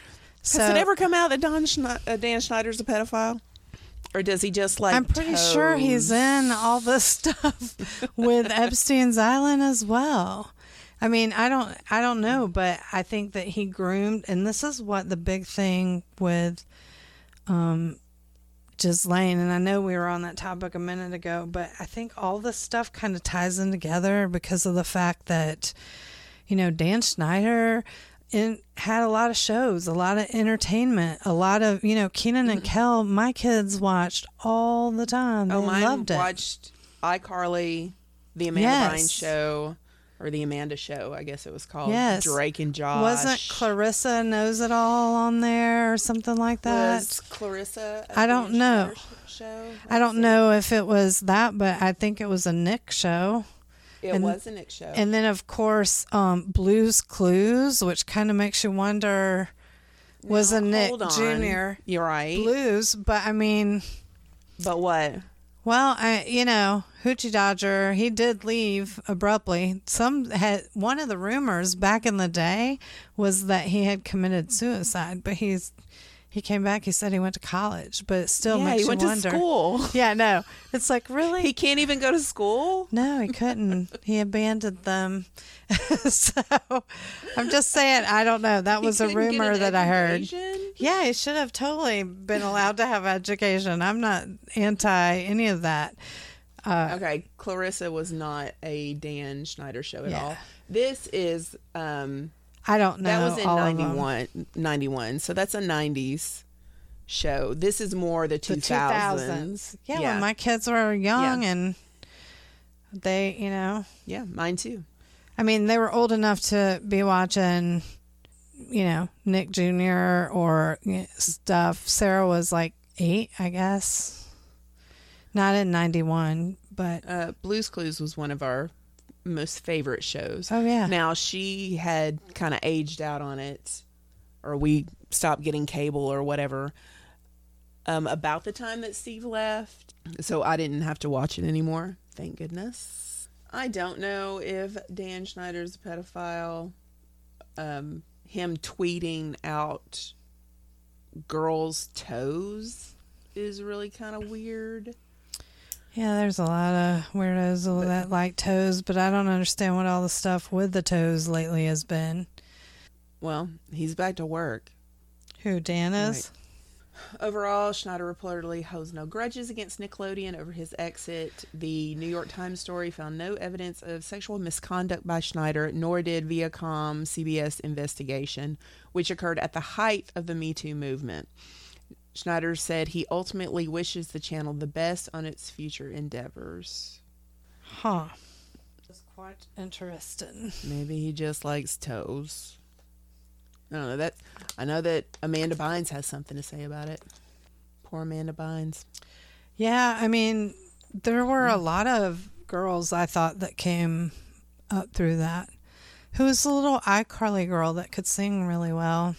so Has it ever come out that Don Schne- uh, Dan Schneider's a pedophile, or does he just like? I'm pretty sure he's in all this stuff with Epstein's Island as well. I mean, I don't I don't know, but I think that he groomed and this is what the big thing with um Ghislaine, and I know we were on that topic a minute ago, but I think all this stuff kind of ties in together because of the fact that, you know, Dan Schneider in, had a lot of shows, a lot of entertainment, a lot of, you know, Kenan and Kel, my kids watched all the time. They Oh, mine loved it. watched iCarly, the Amanda Yes. Bynes show, or the Amanda Show, I guess it was called. Yes. Drake and Josh. Wasn't Clarissa Knows It All on there or something like that? Was Clarissa? I don't know. Show. I don't know if it was that, but I think it was a Nick show. It and- was a Nick show. And then, of course, um, Blues Clues, which kind of makes you wonder was Now, a Nick. Jr. You're right. Blues, but I mean, But what? Well, I you know, Hoochie Dodger, he did leave abruptly. Some had one of the rumors back in the day was that he had committed suicide, but he's he came back. He said he went to college, but it still yeah, makes he went you to school. Yeah, no, it's like really. He can't even go to school. No, he couldn't. he abandoned them. so I'm just saying, I don't know. That was a rumor that I heard. Yeah, he should have totally been allowed to have education. I'm not anti any of that. Uh, Okay, Clarissa was not a Dan Schneider show at Yeah. all. This is um I don't know. that was in all 91, 91. So that's a 90s show. This is more the The 2000s. Yeah, yeah. when my kids were young and they, you know, yeah, mine too. I mean, they were old enough to be watching, you know, Nick Jr. or you know, stuff. Sarah was like eight, I guess. Not in 91, but Uh, Blue's Clues was one of our most favorite shows. oh, yeah. Now she had kind of aged out on it, or we stopped getting cable or whatever. Um, about the time that Steve left, so I didn't have to watch it anymore. Thank goodness. I don't know if Dan Schneider's a pedophile. Um, him tweeting out girls' toes is really kind of weird. Yeah, there's a lot of weirdos that like toes, but I don't understand what all the stuff with the toes lately has been. Well, he's back to work. Who, Dan is? Overall, Schneider reportedly holds no grudges against Nickelodeon over his exit. The New York Times story found no evidence of sexual misconduct by Schneider, nor did Viacom CBS investigation, which occurred at the height of the Me Too movement. Schneider said he ultimately wishes the channel the best on its future endeavors. Huh. That's quite interesting. Maybe he just likes toes. I don't know that. I know that Amanda Bynes has something to say about it. Poor Amanda Bynes. Yeah, I mean, there were a lot of girls I thought that came up through that. Who was the little iCarly girl that could sing really well?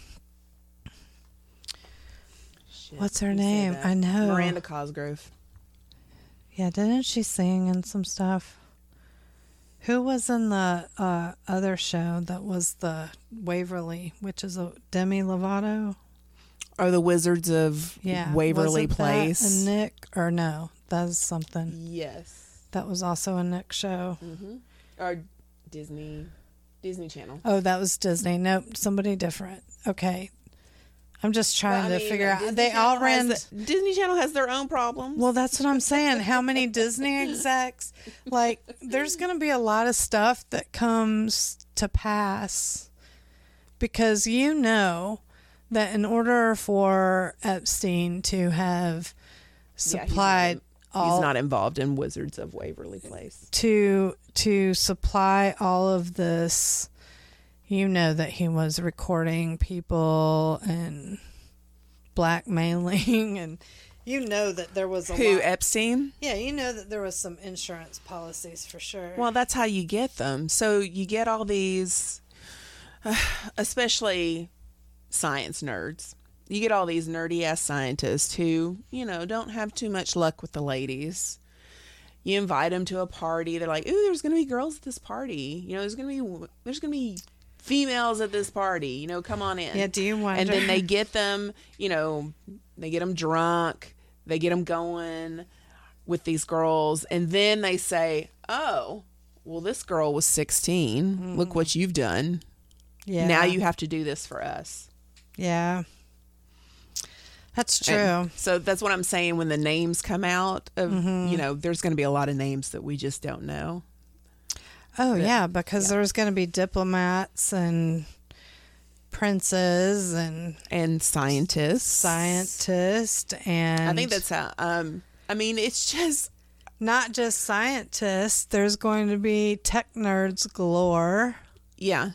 Shit, What's her name? I know. Miranda Cosgrove. Yeah, didn't she sing in some stuff? Who was in the uh, other show that was the Waverly, which is a Demi Lovato? Are the Wizards of Yeah, Waverly that Place? a Nick or no? That's something yes. that was also a Nick show. Mm-hmm. Or Disney, Disney Channel. Oh, that was Disney. Nope, somebody different. Okay, I'm just trying Well, I to mean, figure out. Disney They all Channel has ran. the- Disney Channel has their own problems. Well, that's what I'm saying. How many Disney execs? Like, there's going to be a lot of stuff that comes to pass because you know that in order for Epstein to have Yeah, he's supplied not, all he's not involved in Wizards of Waverly Place. to to supply all of this, you know that he was recording people and blackmailing and. You know that there was a Who lot. Epstein? Yeah, you know that there was some insurance policies for sure. Well, that's how you get them. So you get all these, especially science nerds. You get all these nerdy ass scientists who, you know, don't have too much luck with the ladies. You invite them to a party. They're like, "Ooh, there's going to be girls at this party. You know, there's going to be there's going to be females at this party. You know, come on in." yeah, do you wonder? and then they get them, you know, they get them drunk, they get them going with these girls, and then they say, "Oh, well, this girl was 16. Look what you've done. yeah, Now you have to do this for us." yeah, that's true. And so that's what I'm saying. When the names come out, of Mm-hmm. you know, there's going to be a lot of names that we just don't know. Oh Yeah. yeah, because there's going to be diplomats and princes and And scientists, scientists and I think that's how. Um, I mean, it's just not just scientists. There's going to be tech nerds galore. yeah.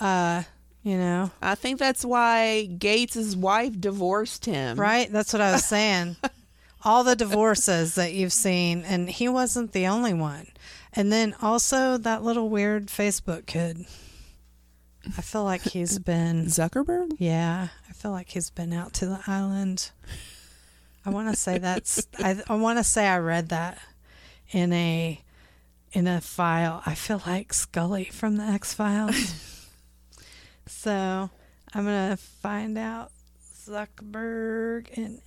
Uh, you know, I think that's why Gates' wife divorced him. right? That's what I was saying. All the divorces that you've seen, and he wasn't the only one. And then also that little weird Facebook kid. I feel like he's been, Zuckerberg? yeah, I feel like he's been out to the island. I want to say that's, I, I want to say I read that in a, in a file. I feel like Scully from the X Files. so I'm gonna find out Zuckerberg and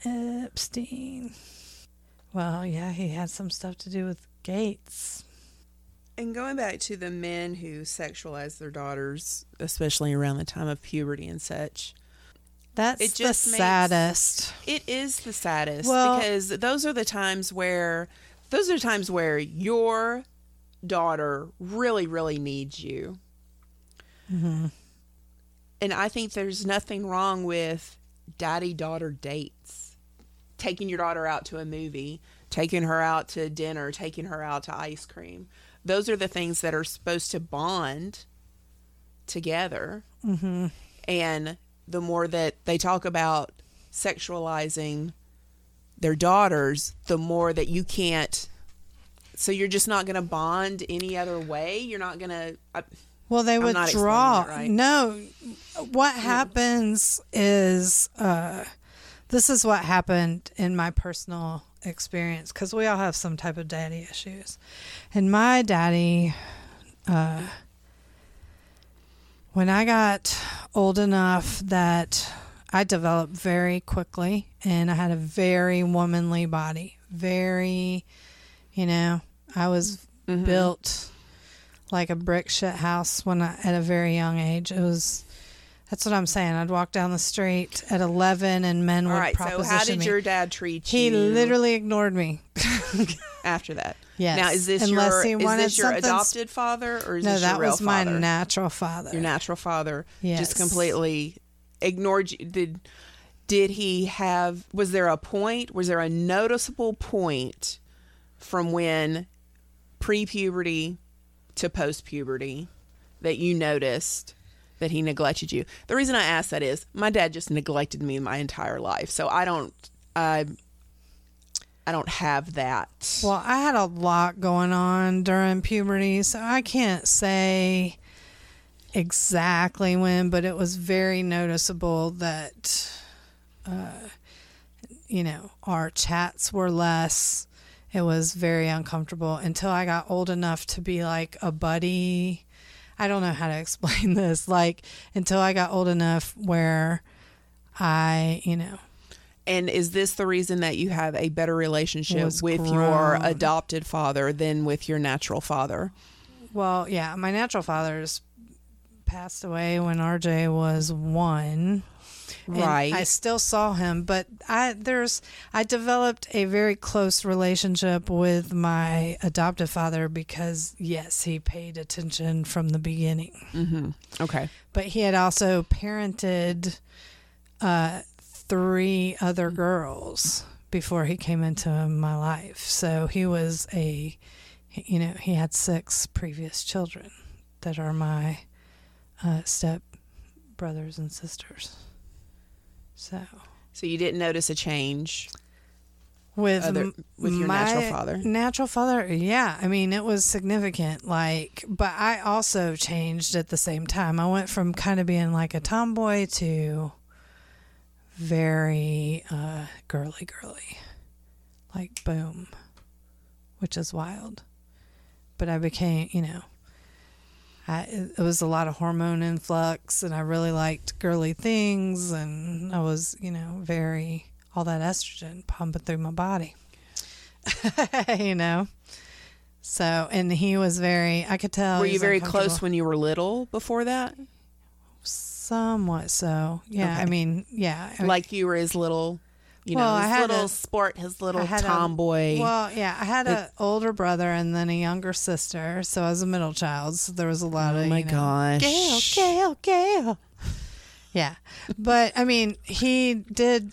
Epstein. Well, yeah, he had some stuff to do with Gates. And going back to the men who sexualize their daughters, especially around the time of puberty and such, That's It just the makes- saddest. it is the saddest Well- because those are the times where those are times where your daughter really, really needs you. Mm-hmm. And I think there's nothing wrong with daddy daughter dates. Taking your daughter out to a movie, taking her out to dinner, taking her out to ice cream. Those are the things that are supposed to bond together. Mm-hmm. And the more that they talk about sexualizing their daughters, the more that you can't. So you're just not going to bond any other way. You're not going to. Well, they I'm would not draw. it right. No, what happens is uh, this is what happened in my personal experience because we all have some type of daddy issues. And my daddy, uh, when I got old enough that I developed very quickly and I had a very womanly body, very, you know, I was Mhm. built like a brick shit house when I at a very young age. It was that's what I'm saying. I'd walk down the street at 11 and men All would right. So proposition how did me. your dad treat you? he literally ignored me. after that. Yes. Now is this Unless your is this your adopted father or is no, this that your real was my natural father. your natural father Yes. just completely ignored you did did he have was there a point was there a noticeable point from when pre-puberty to post-puberty that you noticed that he neglected you the reason i ask that is my dad just neglected me my entire life so i don't i i don't have that Well, I had a lot going on during puberty, so I can't say exactly when, but it was very noticeable that, uh, you know, our chats were less. It was very uncomfortable until I got old enough to be like a buddy. I don't know how to explain this. Like, until I got old enough where I, you know, And is this the reason that you have a better relationship with your adopted father than with your natural father? Well, yeah, my natural father's passed away when RJ was one. And Right. I still saw him, but I there's I developed a very close relationship with my adoptive father because yes, he paid attention from the beginning. mm-hmm. Okay. But he had also parented uh, three other girls before he came into my life. So he was a, you know, he had six previous children that are my uh, step brothers and sisters. So So you didn't notice a change with other, with your natural father? Natural father, yeah. I mean, it was significant. Like, but I also changed at the same time. I went from kind of being like a tomboy to very uh, girly, girly. Like, boom, which is wild. But I became, you know, I, it was a lot of hormone influx, and I really liked girly things, and I was, you know, very all that estrogen pumping through my body. you know. So, and he was very, I could tell. Were you very close when you were little before that? Somewhat so. Yeah. I mean, yeah. Like you were his little, you Well, know, I his had little a- sport, his little had a- tomboy. Well, yeah, I had an older brother and then a younger sister, so I was a middle child. So there was a lot oh of oh my you know, gosh. Gail, Gail, Gail. Yeah, but I mean, he did,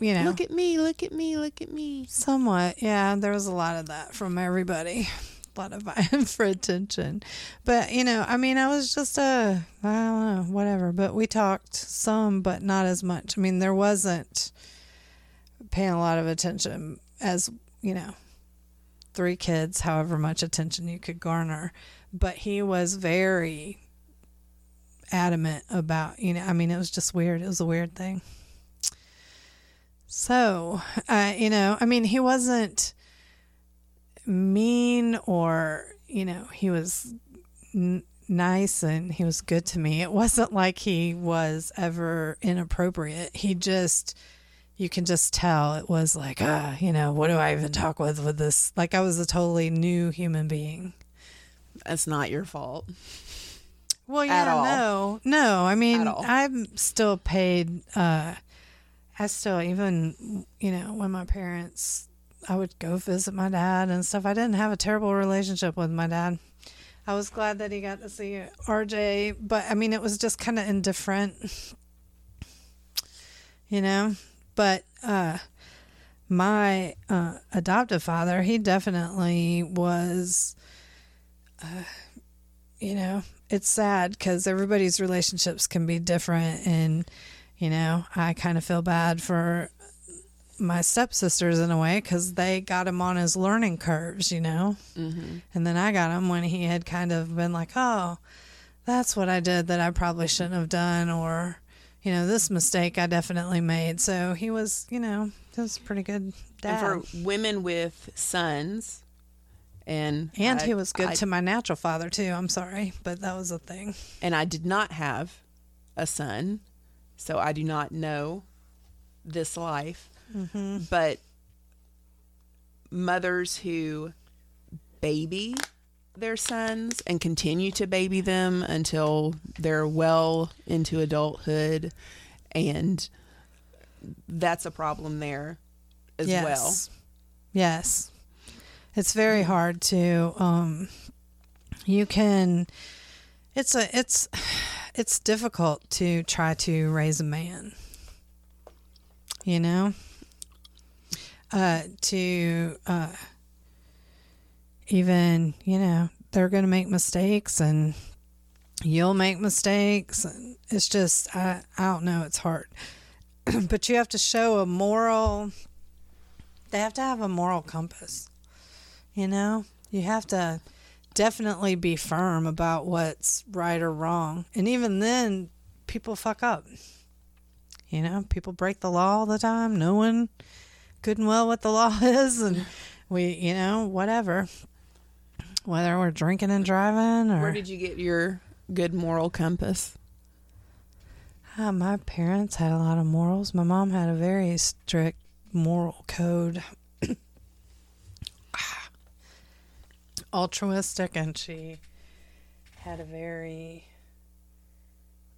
you know, Look at me, look at me, look at me. somewhat. Yeah, there was a lot of that from everybody. A lot of vying for attention, but you know, I mean, I was just a, I don't know, whatever. But we talked some, but not as much. I mean, there wasn't paying a lot of attention as you know, three kids, however much attention you could garner. But he was very adamant about, you know, I mean, it was just weird. It was a weird thing. So, uh, you know, I mean, he wasn't mean or, you know, he was n- nice and he was good to me. It wasn't like he was ever inappropriate. He just, you can just tell it was like, ah, you know, what do I even talk with with this? Like I was a totally new human being. That's not your fault. Well, yeah, no, no. I mean, I'm still paid. Uh, I still even, you know, when my parents, I would go visit my dad and stuff. I didn't have a terrible relationship with my dad. I was glad that he got to see RJ, but I mean, it was just kind of indifferent. you know. But uh, my uh, adoptive father, he definitely was. Uh, you know, it's sad because everybody's relationships can be different, and you know, I kind of feel bad for my stepsisters in a way because they got him on his learning curves, you know, Mm-hmm. and then I got him when he had kind of been like, oh, that's what I did that I probably shouldn't have done, or you know, this mistake I definitely made. So he was, you know, he was a pretty good dad. And for women with sons, and And I- he was good I- to my natural father too. I'm sorry, but that was a thing. and I did not have a son, so I do not know this life. Mm-hmm. But mothers who baby their sons and continue to baby them until they're well into adulthood, and that's a problem there as well. yes. Yes. It's very hard to um you can it's a it's it's difficult to try to raise a man. You know? Uh to uh even, you know, they're going to make mistakes and you'll make mistakes it's just I I don't know, it's hard. but you have to show a moral they have to have a moral compass. You know, you have to definitely be firm about what's right or wrong. And even then, people fuck up. You know, people break the law all the time, knowing good and well what the law is. And we, you know, whatever. Whether we're drinking and driving or. Where did you get your good moral compass? Ah, my parents had a lot of morals. My mom had a very strict moral code. Altruistic, and she had a very.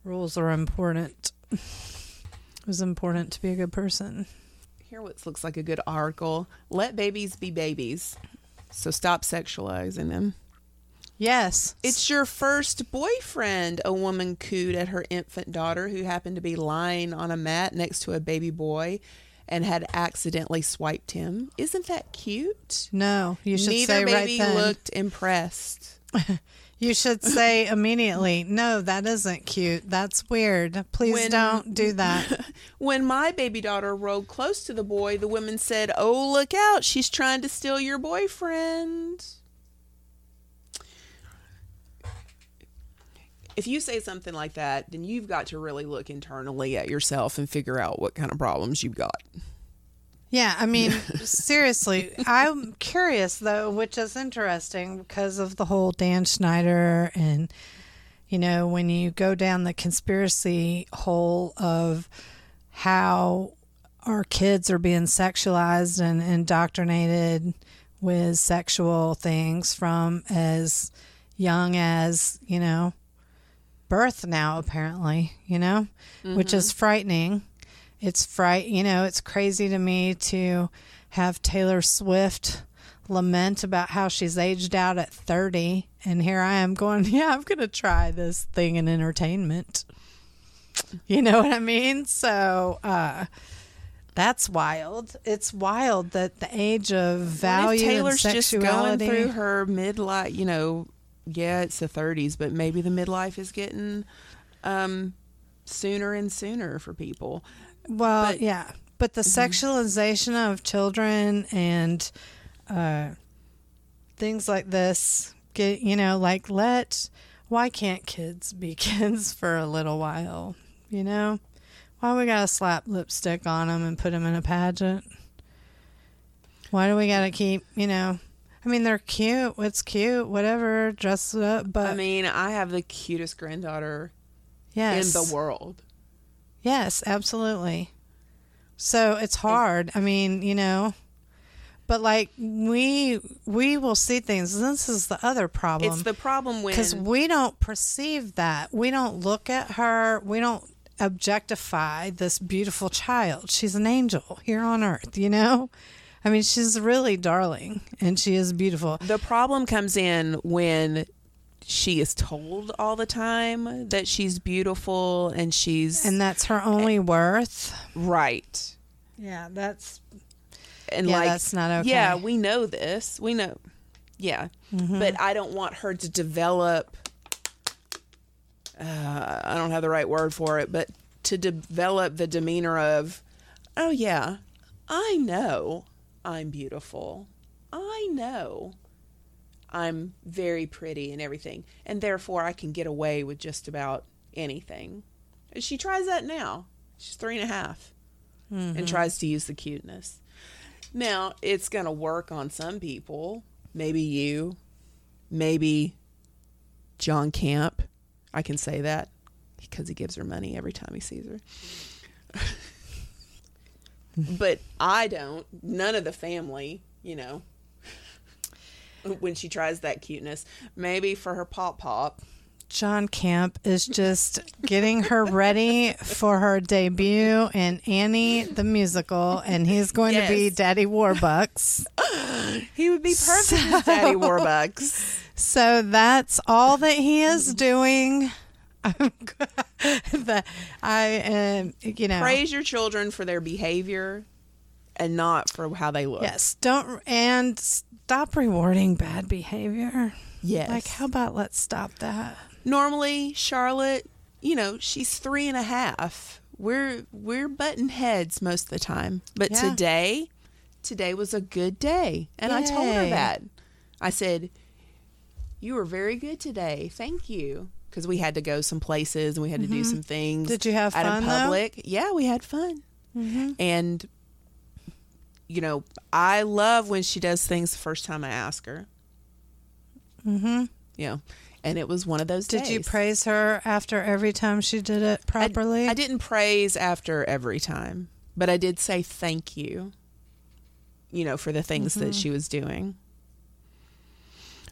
Rules are important. It was important to be a good person. Here, what looks like a good article. Let babies be babies. So stop sexualizing them. Yes. It's your first boyfriend, a woman cooed at her infant daughter who happened to be lying on a mat next to a baby boy and had accidentally swiped him. Isn't that cute? no, you should Neither say baby right then. looked impressed. You should say immediately, no, that isn't cute. That's weird. Please When- don't do that. When my baby daughter rode close to the boy, the women said, Oh, look out, she's trying to steal your boyfriend. If you say something like that, then you've got to really look internally at yourself and figure out what kind of problems you've got. Yeah, I mean, seriously, I'm curious though, which is interesting because of the whole Dan Schneider and you know, when you go down the conspiracy hole of how our kids are being sexualized and indoctrinated with sexual things from as young as, you know, birth now apparently, you know, which is mm-hmm. frightening it's fright you know it's crazy to me to have taylor swift lament about how she's aged out at 30 and here i am going yeah i'm gonna try this thing in entertainment. You know what i mean? So uh that's wild. It's wild that the age of What value if Taylor's and just going through her midlife, you know, yeah, it's the 30s, but maybe the midlife is getting um, sooner and sooner for people. Well, But- yeah, but the sexualization of children and uh, things like this, get you know, like let why can't kids be kids for a little while? You know, why we gotta slap lipstick on them and put them in a pageant? Why do we gotta keep you know? I mean, they're cute. It's cute, whatever. Dress it up, but I mean, I have the cutest granddaughter yes, in the world. Yes, absolutely. So it's hard. I mean, you know, but like we we will see things. This is the other problem It's the problem when because we don't perceive that. We don't look at her. We don't objectify this beautiful child. She's an angel here on earth. You know, I mean, she's really darling and she is beautiful. the problem comes in when she is told all the time that she's beautiful and she's And that's her only worth. right. Yeah, that's And Yeah, like that's not okay. Yeah, we know this. We know. Yeah. Mm-hmm. But I don't want her to develop uh, I don't have the right word for it, but to develop the demeanor of, oh yeah, I know I'm beautiful. I know I'm very pretty and everything, and therefore I can get away with just about anything. She tries that now. She's three and a half and mm-hmm. tries to use the cuteness. Now, it's going to work on some people. Maybe you, maybe John Camp. I can say that because he gives her money every time he sees her. but I don't. None of the family, you know. When she tries that cuteness, maybe for her pop pop. John Camp is just getting her ready for her debut in Annie the musical, and he's going to be Daddy Warbucks. He would be perfect as Daddy Warbucks. So that's all that he is doing. I'm g- I am, you know. Praise your children for their behavior and not for how they look. Yes, don't and stop rewarding bad behavior. Yes. Like, how about let's stop that? normally Charlotte, you know, she's three and a half. We're we're button heads most of the time. But Yeah. today, today was a good day. And I told her that. I said, You were very good today. Thank you. Because we had to go some places and we had to do some things. Mm-hmm. Did you have fun? out in though? public. Yeah, we had fun. Mm-hmm. And you know, I love when she does things the first time I ask her. Mm-hmm. Know, and it was one of those Did you praise her after every time she did it properly? I, didn't praise after every time, but I did say thank you. You know, for the things Mm-hmm. that she was doing.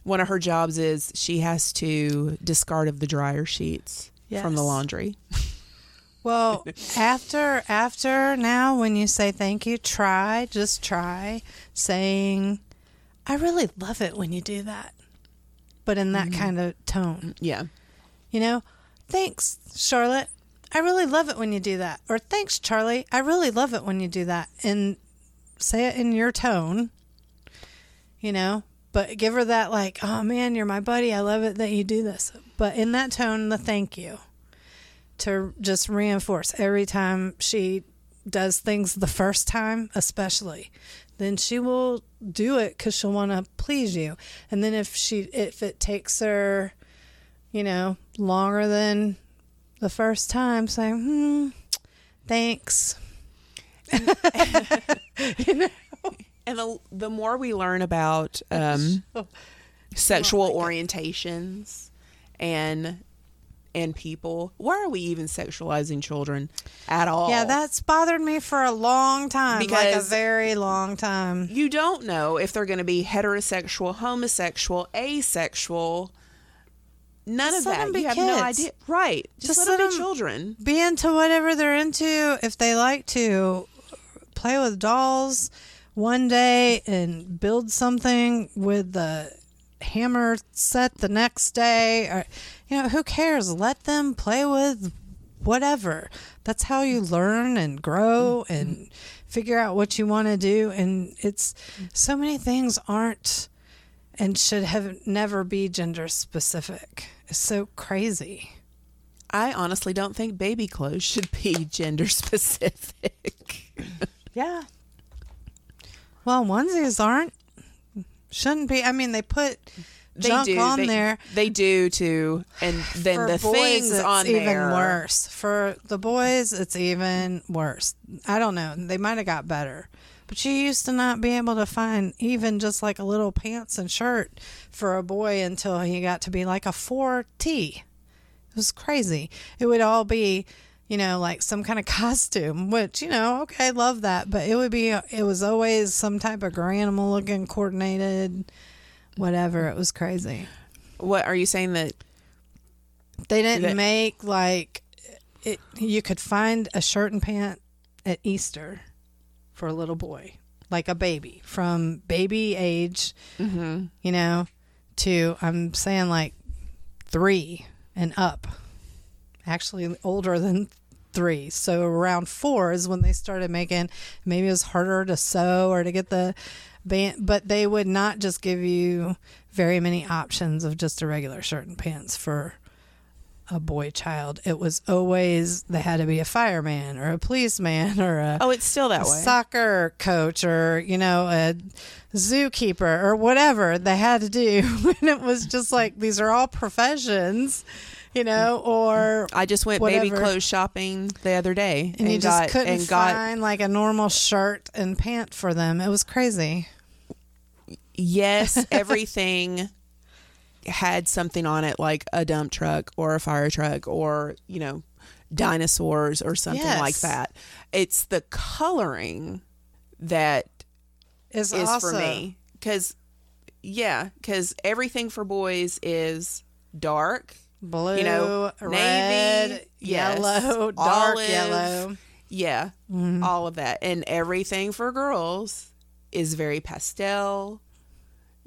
One of her jobs is she has to discard of the dryer sheets from the laundry. Well, after after now, when you say thank you, try just try saying, "I really love it when you do that," but in that mm-hmm. kind of tone. Yeah. You know, thanks, Charlotte. I really love it when you do that. Or thanks, Charlie. I really love it when you do that. And say it in your tone. You know, but give her that like, oh man, you're my buddy. I love it that you do this. But in that tone, the thank you to just reinforce every time she does things the first time, especially, then she will do it because she'll want to please you. And then if she, if it takes her, you know, longer than the first time, say, hmm, thanks. And the, the more we learn about um, sexual orientations and and people, why are we even sexualizing children at all? Yeah, that's bothered me for a long time, like a very long time. you don't know if they're going to be heterosexual, homosexual, asexual. None Just of that. you have no idea. Right. Just, Just let, let them be children. Be into whatever they're into. If they like to play with dolls one day and build something with the hammer set the next day, or you know, who cares? Let them play with whatever. That's how you learn and grow and mm-hmm. figure out what you want to do. And it's so many things aren't and should have never be gender specific. It's so crazy. I honestly don't think baby clothes should be gender specific. Yeah. Well, onesies aren't. Shouldn't be. I mean, they put they junk do. on they, there. They do too. And then For the boys, things it's on even there. worse. For the boys, it's even worse. I don't know. They might have got better. But you used to not be able to find even just like a little pants and shirt for a boy until he got to be like a 4T. It was crazy. It would all be, you know, like some kind of costume, which, you know, okay, love that. But it would be, it was always some type of animal looking, coordinated, whatever. It was crazy. What are you saying that They didn't That- make like it. You could find a shirt and pant at Easter for a little boy, like a baby from baby age, Mm-hmm. you know, to I'm saying like three and up. Actually, older than three. So around four is when they started making. Maybe it was harder to sew or to get the but they would not just give you very many options of just a regular shirt and pants for a boy child. It was always they had to be a fireman or a policeman or a Oh, it's still that way. soccer coach or you know a zookeeper or whatever they had to do and it was just like these are all professions you know or I just went baby clothes shopping the other day and, you just couldn't and got find like a normal shirt and pant for them. It was crazy. Yes, everything had something on it like a dump truck or a fire truck or, you know, dinosaurs or something like that. It's the coloring that is, is also, for me. Cuz yeah, cuz everything for boys is dark, blue you know, red navy, yes, yellow dark olive, yellow Yeah, Mhm. all of that. And everything for girls is very pastel,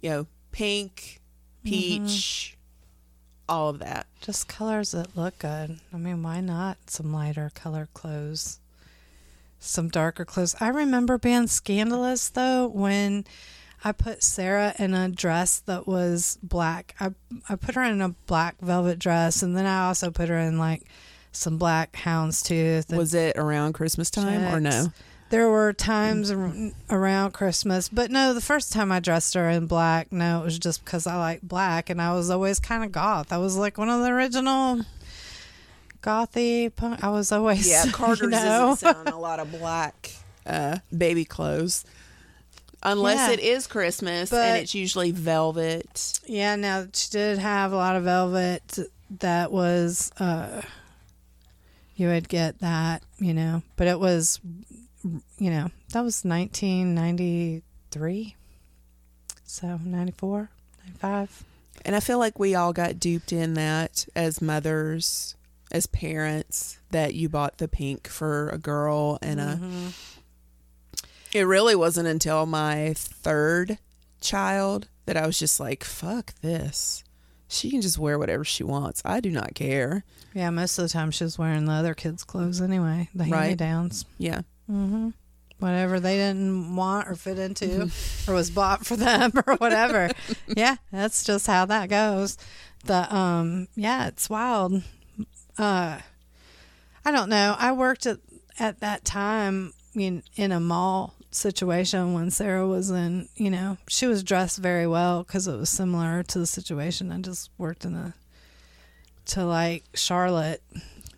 you know, pink, peach, all of that. just colors that look good i mean why not some lighter color clothes some darker clothes. I remember being scandalous though when I put Sarah in a dress that was black. I I put her in a black velvet dress, and then I also put her in like some black houndstooth. and Was it around Christmas time or no? There were times ar- around Christmas, but no, the first time I dressed her in black, no, it was just because I like black, and I was always kind of goth. I was like one of the original gothy punk. I was always Yeah, Carter's you know? isn't selling a lot of black uh, baby clothes. Unless Yeah. it is Christmas But- and it's usually velvet. Yeah, now she did have a lot of velvet that was uh you would get that, you know, but it was you know, that was 1993. So, 94, 95. And I feel like we all got duped in that as mothers, as parents, that you bought the pink for a girl and a Mhm. It really wasn't until my third child that I was just like, fuck this. She can just wear whatever she wants. I do not care. Yeah, most of the time she was wearing the other kids' clothes anyway, the Right. hand-me-downs. Yeah. hmm Whatever they didn't want or fit into or was bought for them or whatever. yeah, that's just how that goes. The um yeah, it's wild. Uh I don't know. I worked at at that time in in a mall situation when Sarah was in, you know, she was dressed very well cuz it was similar to the situation I just worked in a to like Charlotte.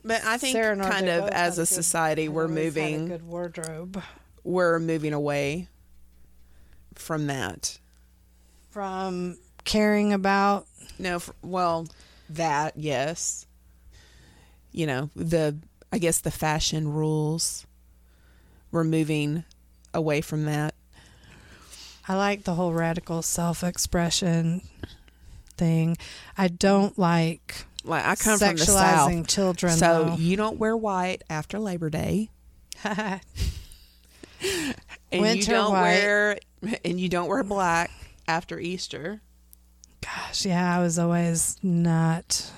But I think Sarah and kind of as a good- society we're always had a moving good wardrobe. we're moving away from that. from caring about No, f- well, that yes. You know, the I guess the fashion rules. We're moving away from that. I like the whole radical self-expression thing. I don't like Like I come from the south. children. So though. you don't wear white after Labor Day. and you Winter don't white. wear and you don't wear black after Easter. Gosh, yeah, I was always not.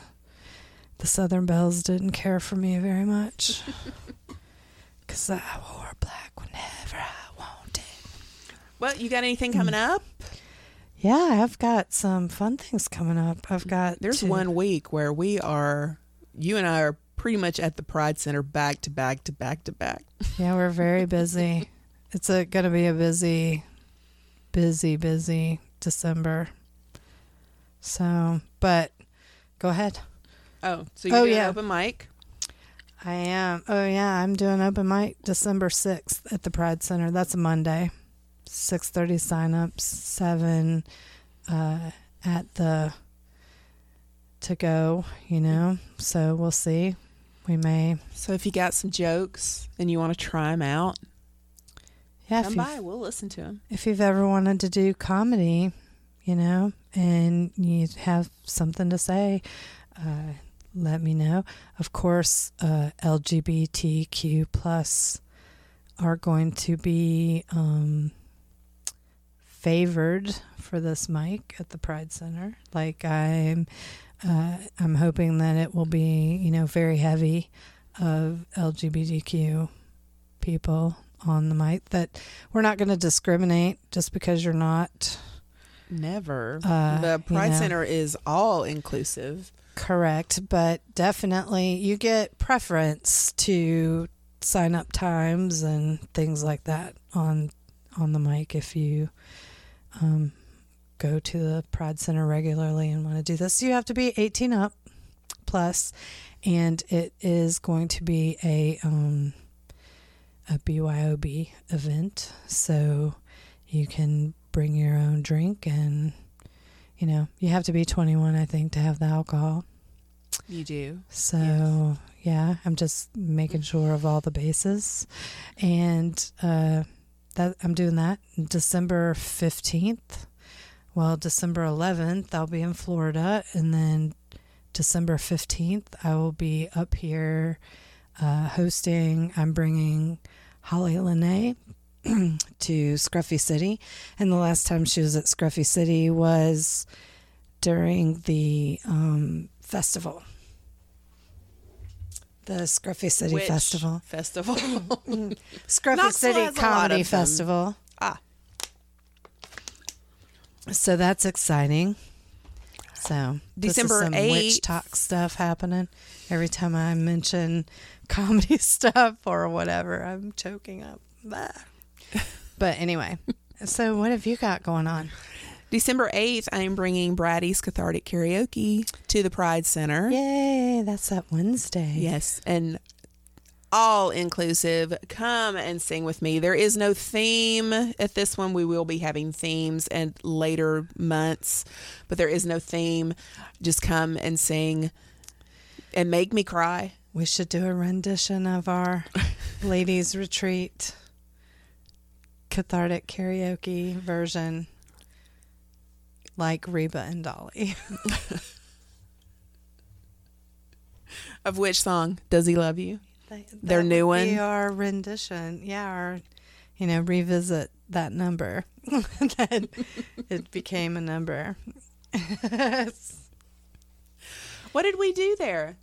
The Southern Belles didn't care for me very much because I wore black whenever I. Well, you got anything coming Mm. up? Yeah, I've got some fun things coming up. I've got There's to- one week where we are you and I are pretty much at the Pride Center back to back to back to back. Yeah, we're very busy. it's a, gonna be a busy, busy, busy December. So, but go ahead. Oh, so you're Oh, doing yeah. open mic? I am. Oh yeah, I'm doing open mic December sixth at the Pride Center. That's a Monday. Six thirty signups. Seven uh, at the to go. You know. So we'll see. We may. So if you got some jokes and you want to try them out, Yeah. come by. We'll listen to them. if you've ever wanted to do comedy, you know, and you have something to say, uh, let me know. Of course, uh, LGBTQ plus are going to be um, favored for this mic at the Pride Center. Like I'm uh, I'm hoping that it will be, you know, very heavy of LGBTQ people on the mic. That we're not going to discriminate just because you're not Never. Uh, the you Pride know. Center is all inclusive. correct, but definitely you get preference to sign up times and things like that on on the mic if you um, go to the Pride Center regularly and want to do this. You have to be 18 up plus, and it is going to be a um, a BYOB event, so you can bring your own drink and you know you have to be 21 i think to have the alcohol You do. so yeah i'm just making sure of all the bases and uh that i'm doing that december 15th well december 11th i'll be in florida and then december 15th i will be up here uh, hosting. I'm bringing holly lene to Scruffy City, and the last time she was at Scruffy City was during the um, festival, the Scruffy City Which Festival, Festival. Scruffy Knoxville City has a lot Comedy of them. Festival. ah, So that's exciting. So this is December some 8th. witch talk stuff happening. Every time I mention comedy stuff or whatever, I'm choking up. Bah. But anyway, so what have you got going on? December 8th, I'm bringing Brady's Cathartic Karaoke to the Pride Center. Yay, that's that Wednesday. Yes, and all inclusive. Come and sing with me. There is no theme at this one. We will be having themes and later months, but there is no theme. Just come and sing and make me cry. We should do a rendition of our ladies' retreat cathartic karaoke version like Reba and Dolly. Of which song? Does he love you? That- Their new one? our rendition. Yeah, our you know, revisit that number. then it became a number. What did we do there?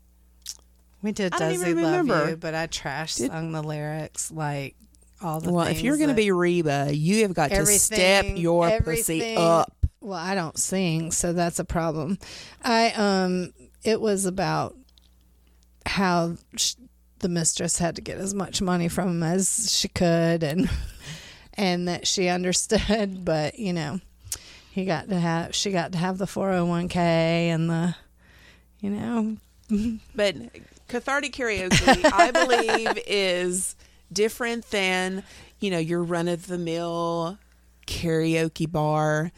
we did I Does He Love remember. You, but I trash Did- sung the lyrics like all the well, if you're going to be Reba, you have got to step your pussy up. Well, I don't sing, so that's a problem. I um it was about how sh- the mistress had to get as much money from him as she could and and that she understood, but you know, he got to have she got to have the 401k and the you know, But cathartic karaoke, I believe, is different than you know your run of the mill karaoke bar.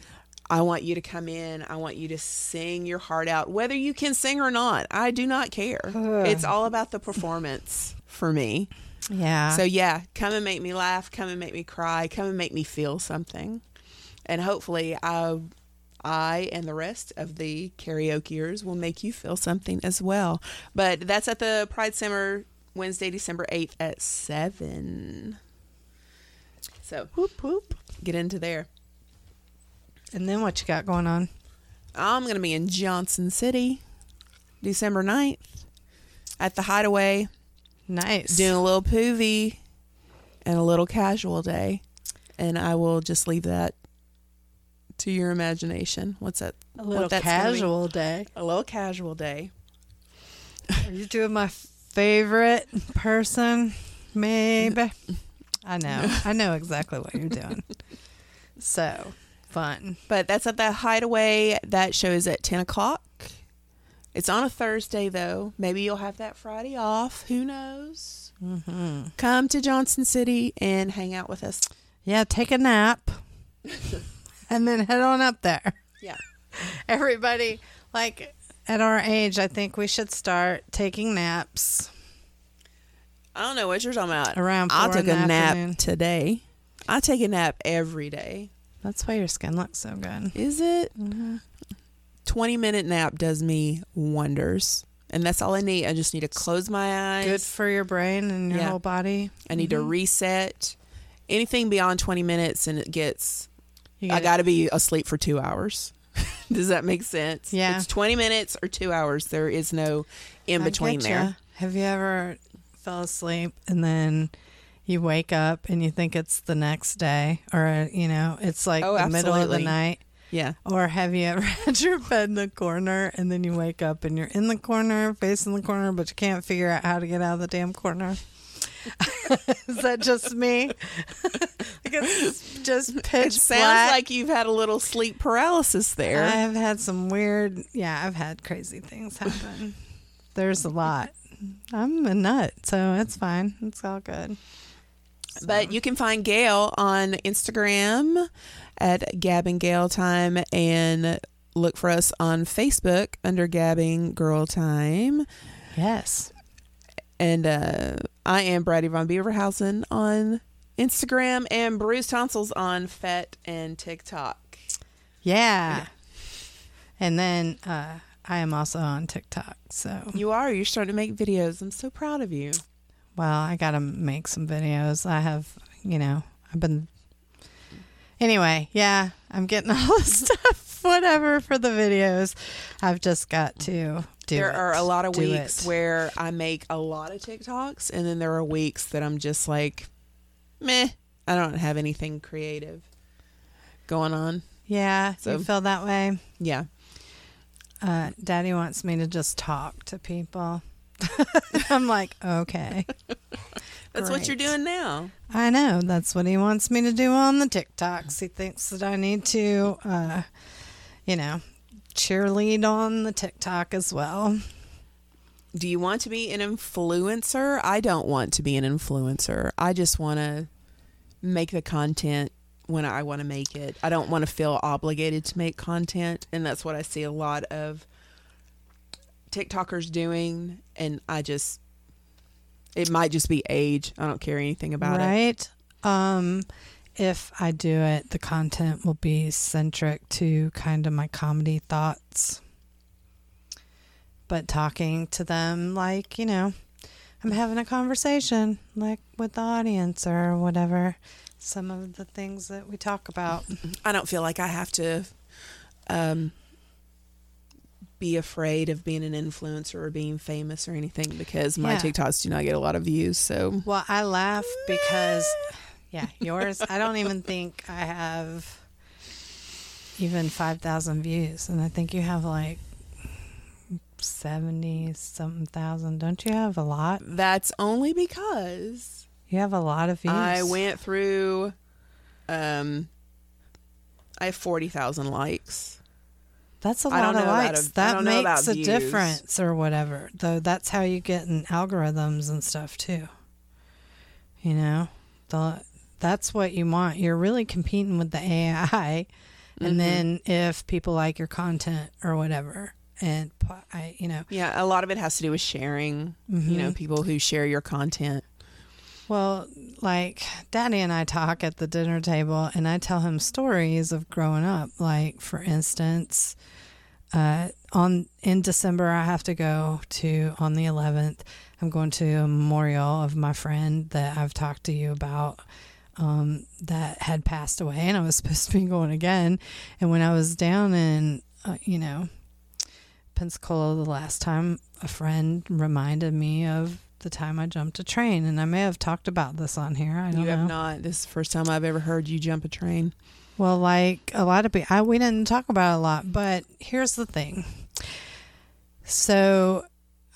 I want you to come in. I want you to sing your heart out, whether you can sing or not. I do not care. It's all about the performance for me. yeah. So yeah, come and make me laugh. Come and make me cry. Come and make me feel something. And hopefully, I, I and the rest of the karaokeers will make you feel something as well. But that's at the Pride Center Wednesday, December eighth at seven. So whoop whoop, get into there. And then what you got going on? I'm gonna be in Johnson City, December 9th, at the Hideaway. Nice. doing a little poovy and a little casual day. And I will just leave that to your imagination. What's that? a little what that's gonna be. casual day. A little casual day. Are you doing my favorite person? Maybe. I know. I know exactly what you're doing. So fun. But that's at the Hideaway. That show is at 10 o'clock. It's on a Thursday, though. Maybe you'll have that Friday off. Who knows? hmm Come to Johnson City and hang out with us. Yeah, take a nap and then head on up there. Yeah. Everybody, like at our age, I think we should start taking naps. I don't know what you're talking about. Around I took a nap afternoon. today. I take a nap every day. That's why your skin looks so good. Is it? Mm-hmm. 20 minute nap does me wonders. And that's all I need. I just need to close my eyes. Good for your brain and your Yeah. whole body. I need to Mhm. reset. Anything beyond 20 minutes and it gets, You I got to be asleep for two hours. Does that make sense? Yeah. It's 20 minutes or two hours. There is no in between there. Have you ever fell asleep and then you wake up and you think it's the next day or you know it's like Oh, the middle of the night? Yeah. Or have you ever had your bed in the corner and then you wake up and you're in the corner, facing the corner, but you can't figure out how to get out of the damn corner? Is that just me? it's just pitch It sounds black. like you've had a little sleep paralysis there. I have had some weird, yeah, I've had crazy things happen. There's a lot. I'm a nut, so it's fine. It's all good. But you can find Gail on Instagram at Gabbing Gail Time and look for us on Facebook under Gabbing Girl Time. Yes. And uh, I am Brady Von Beaverhausen on Instagram and Bruce Tonsils on FET and TikTok. Yeah. And then uh, I am also on TikTok. So, You are. You're starting to make videos. I'm so proud of you. Well, I got to make some videos. I have, you know, I've been. Anyway, yeah, I'm getting all this stuff, whatever, for the videos. I've just got to do there it. are a lot of weeks it. where I make a lot of TikToks, and then there are weeks that I'm just like, meh, I don't have anything creative going on. Yeah, So- you feel that way? Yeah. Uh, Daddy wants me to just talk to people. I'm like, okay. That's what you're doing now. I know. That's what he wants me to do on the TikToks. He thinks that I need to, uh, you know, cheerlead on the TikTok as well. Do you want to be an influencer? I don't want to be an influencer. I just want to make the content when I want to make it. I don't want to feel obligated to make content, and that's what I see a lot of TikTokers doing and I just it might just be age. I don't care anything about it. right? Um, if I do it, the content will be centric to kind of my comedy thoughts. But talking to them like, you know, I'm having a conversation like with the audience or whatever. Some of the things that we talk about. I don't feel like I have to um be afraid of being an influencer or being famous or anything because my Yeah. TikToks do not get a lot of views. So Well, I laugh because, yeah, yours, I don't even think I have even 5,000 views. And I think you have like 70 something thousand. Don't you have a lot? that's only because You have a lot of views. I went through um I have 40,000 likes. That's a I lot of likes. that don't know about makes a views. difference or whatever. Though that's how you get in algorithms and stuff too. You know, the that's what you want. You're really competing with the AI, and Mhm. then if people like your content or whatever, and I, you know, Yeah, a lot of it has to do with sharing, you know, Mhm. people who share your content. Well, like Daddy and I talk at the dinner table, and I tell him stories of growing up. Like, for instance, uh, on in December, I have to go to on the 11th. I'm going to a memorial of my friend that I've talked to you about. Um, that had passed away, and I was supposed to be going again. And when I was down in, uh, you know, Pensacola the last time, a friend reminded me of the time I jumped a train, and I may have talked about this on here. I don't know You know. have not. This is the first time I've ever heard you jump a train. Well, like a lot of people, I, we didn't talk about it a lot, but here's the thing. So,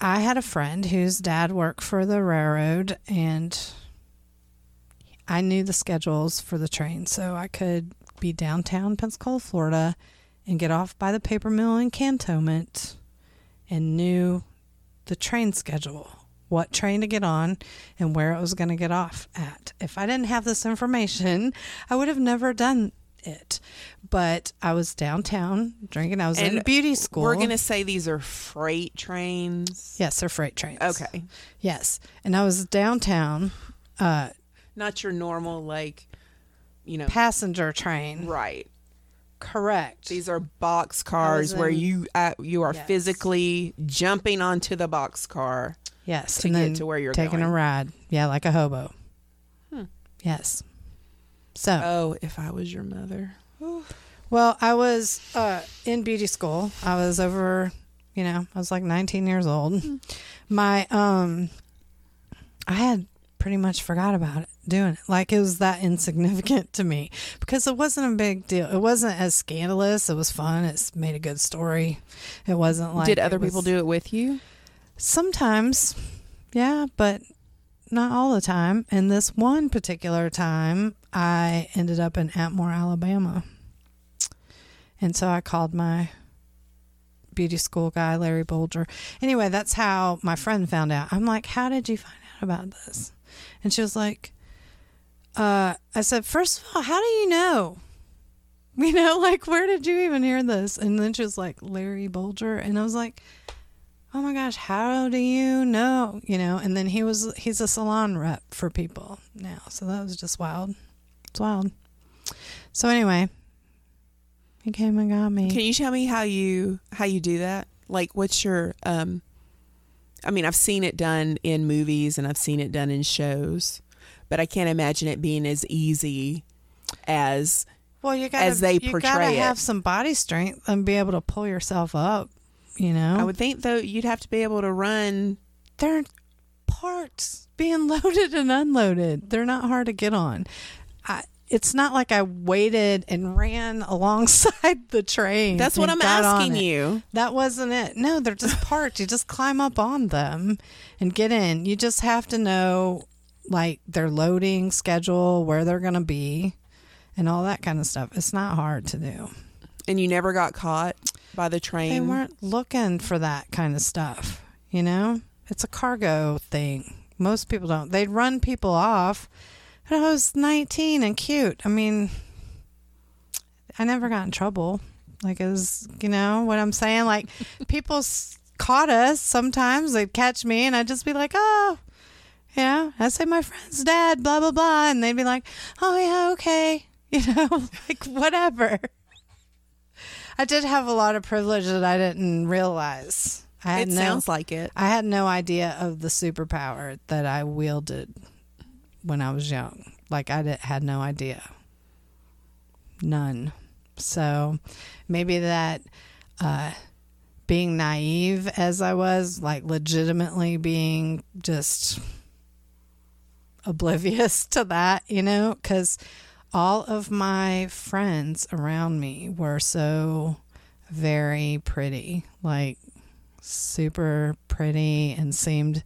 I had a friend whose dad worked for the railroad, and I knew the schedules for the train, so I could be downtown Pensacola, Florida, and get off by the paper mill in Cantonment, and knew the train schedule, what train to get on, and where it was going to get off at. If I didn't have this information, I would have never done it. But I was downtown drinking. I was in beauty school. We're going to say these are freight trains. yes, they're freight trains. Okay. Yes, and I was downtown, uh, Not your normal, like, you know, passenger train. right. Correct. These are box cars where you uh, you are Yes. physically jumping onto the box car. Yes, to and get to where you're taking going. a ride. Yeah, like a hobo. Hmm. Yes. So Oh, if I was your mother. Well, I was uh, in beauty school. I was over, you know, I was like 19 years old. My, um, I had pretty much forgot about it doing it. Like it was that insignificant to me because it wasn't a big deal. It wasn't as scandalous. It was fun. It's made a good story. It wasn't like. Did other it was- people do it with you? Sometimes, yeah, but not all the time. And this one particular time, I ended up in Atmore, Alabama. And so I called my beauty school guy, Larry Bolger. Anyway, that's how my friend found out. I'm like, How did you find out about this? And she was like, uh, I said, First of all, how do you know? You know, like, where did you even hear this? And then she was like, Larry Bolger. And I was like, oh my gosh, how do you know? You know, and then he was he's a salon rep for people now. So that was just wild. It's wild. So anyway, he came and got me. Can you tell me how you how you do that? Like, what's your um? I mean, I've seen it done in movies and I've seen it done in shows, but I can't imagine it being as easy as well, you gotta, as they you gotta it. have some body strength and be able to pull yourself up. You know, I would think. Though you'd have to be able to run. they're parts being loaded and unloaded. They're not hard to get on. I, it's not like I waited and ran alongside the train. That's what I'm asking you. That wasn't it. No, they're just parked. you just climb up on them and get in. You just have to know like their loading schedule, where they're going to be, and all that kind of stuff. It's not hard to do. And you never got caught by the train. They weren't looking for that kind of stuff, you know? It's a cargo thing. Most people don't. They'd run people off. But I was 19 and cute. I mean, I never got in trouble. Like, it was, you know what I'm saying? Like, people caught us sometimes. They'd catch me, and I'd just be like, oh, you know, I'd say my friend's dad, blah, blah, blah. And they'd be like, oh, yeah, okay. You know, like, whatever. I did have a lot of privilege that I didn't realize. I had It no, sounds like it. I had no idea of the superpower that I wielded when I was young. Like I did, had no idea. None. So maybe that uh, being naive as I was, like legitimately being just oblivious to that, you know, because all of my friends around me were so very pretty, like super pretty, and seemed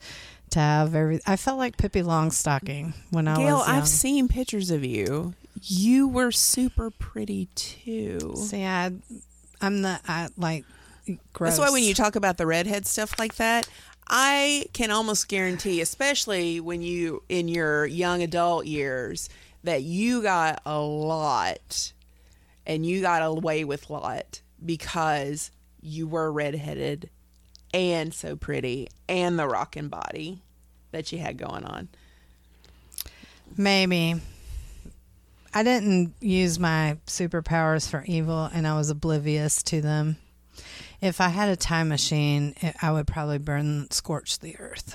to have every. I felt like Pippi Longstocking when I Gail, was Gail, I've seen pictures of you. You were super pretty too. See, I, I'm the I like. Gross. That's why when you talk about the redhead stuff like that, I can almost guarantee, especially when you in your young adult years, that you got a lot and you got away with a lot because you were redheaded and so pretty and the rockin' body that you had going on. Maybe. I didn't use my superpowers for evil and I was oblivious to them. If I had a time machine, it- I would probably burn scorch the earth.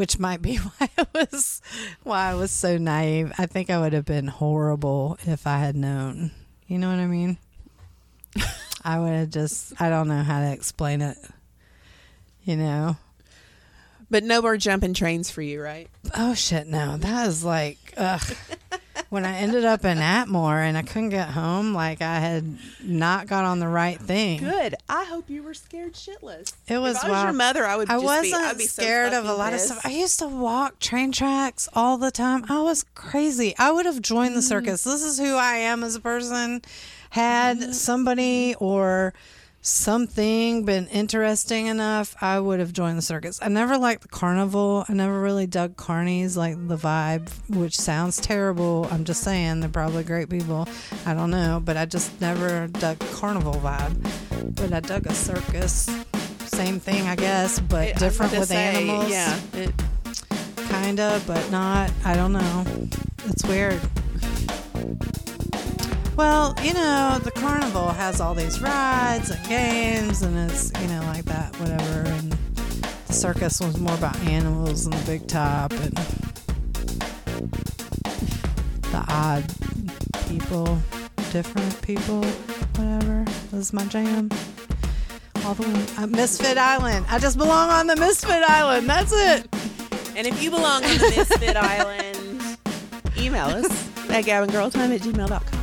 Which might be why I was why I was so naive. I think I would have been horrible if I had known. You know what I mean? I would have just I don't know how to explain it. You know? But no more jumping trains for you, right? Oh shit, no. That is like ugh. when I ended up in Atmore and I couldn't get home, like I had not got on the right thing. Good. I hope you were scared shitless. It was if I was your mother, I would. I just wasn't be, I'd be so scared of a lot pissed. of stuff. I used to walk train tracks all the time. I was crazy. I would have joined the mm. circus. This is who I am as a person. Had mm-hmm. somebody or something been interesting enough, I would have joined the circus. I never liked the carnival. I never really dug carnies, like the vibe, which sounds terrible. I'm just saying they're probably great people. I don't know, but I just never dug carnival vibe. But I dug a circus. Same thing, I guess, but It- different with say, animals. Yeah. It, Kinda, but not. I don't know. It's weird. Well, you know, the carnival has all these rides and games, and it's, you know, like that, whatever. And the circus was more about animals and the big top and the odd people. different people, whatever. This is my jam. All the. Uh, Misfit Island. I just belong on the Misfit Island. That's it. And if you belong on the Misfit Island, email us at gabangirltime at gmail.com.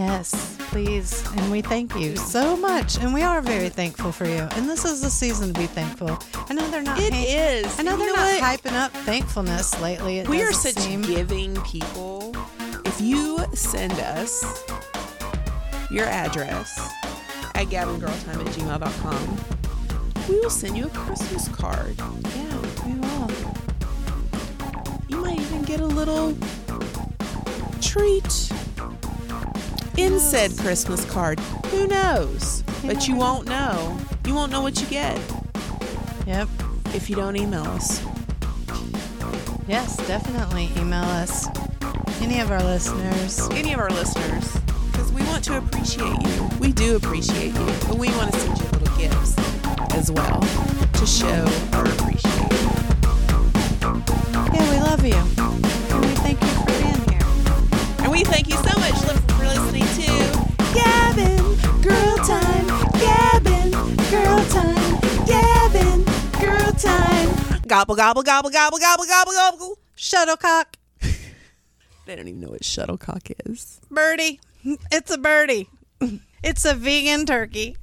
Yes, please. And we thank you so much. And we are very thankful for you. And this is the season to be thankful. I know they're not. It ha- is. I know You they're know not what? hyping up thankfulness lately. It We are such seem. giving people. If you send us your address at gabangirltime at gmail.com, we will send you a Christmas card. Yeah, we will. You might even get a little treat in said Christmas card. Who knows? But you won't know. You won't know what you get Yep. if you don't email us. Yes, definitely email us. Any of our listeners. Any of our listeners, because we want to appreciate you. We do appreciate you, but we want to send you little gifts as well to show our appreciation. Yeah, we love you. And we thank you for being here. And we thank you so Time. Gobble, gobble, gobble, gobble, gobble, gobble, gobble. Shuttlecock. They don't even know what shuttlecock is. Birdie. It's a birdie. It's a vegan turkey.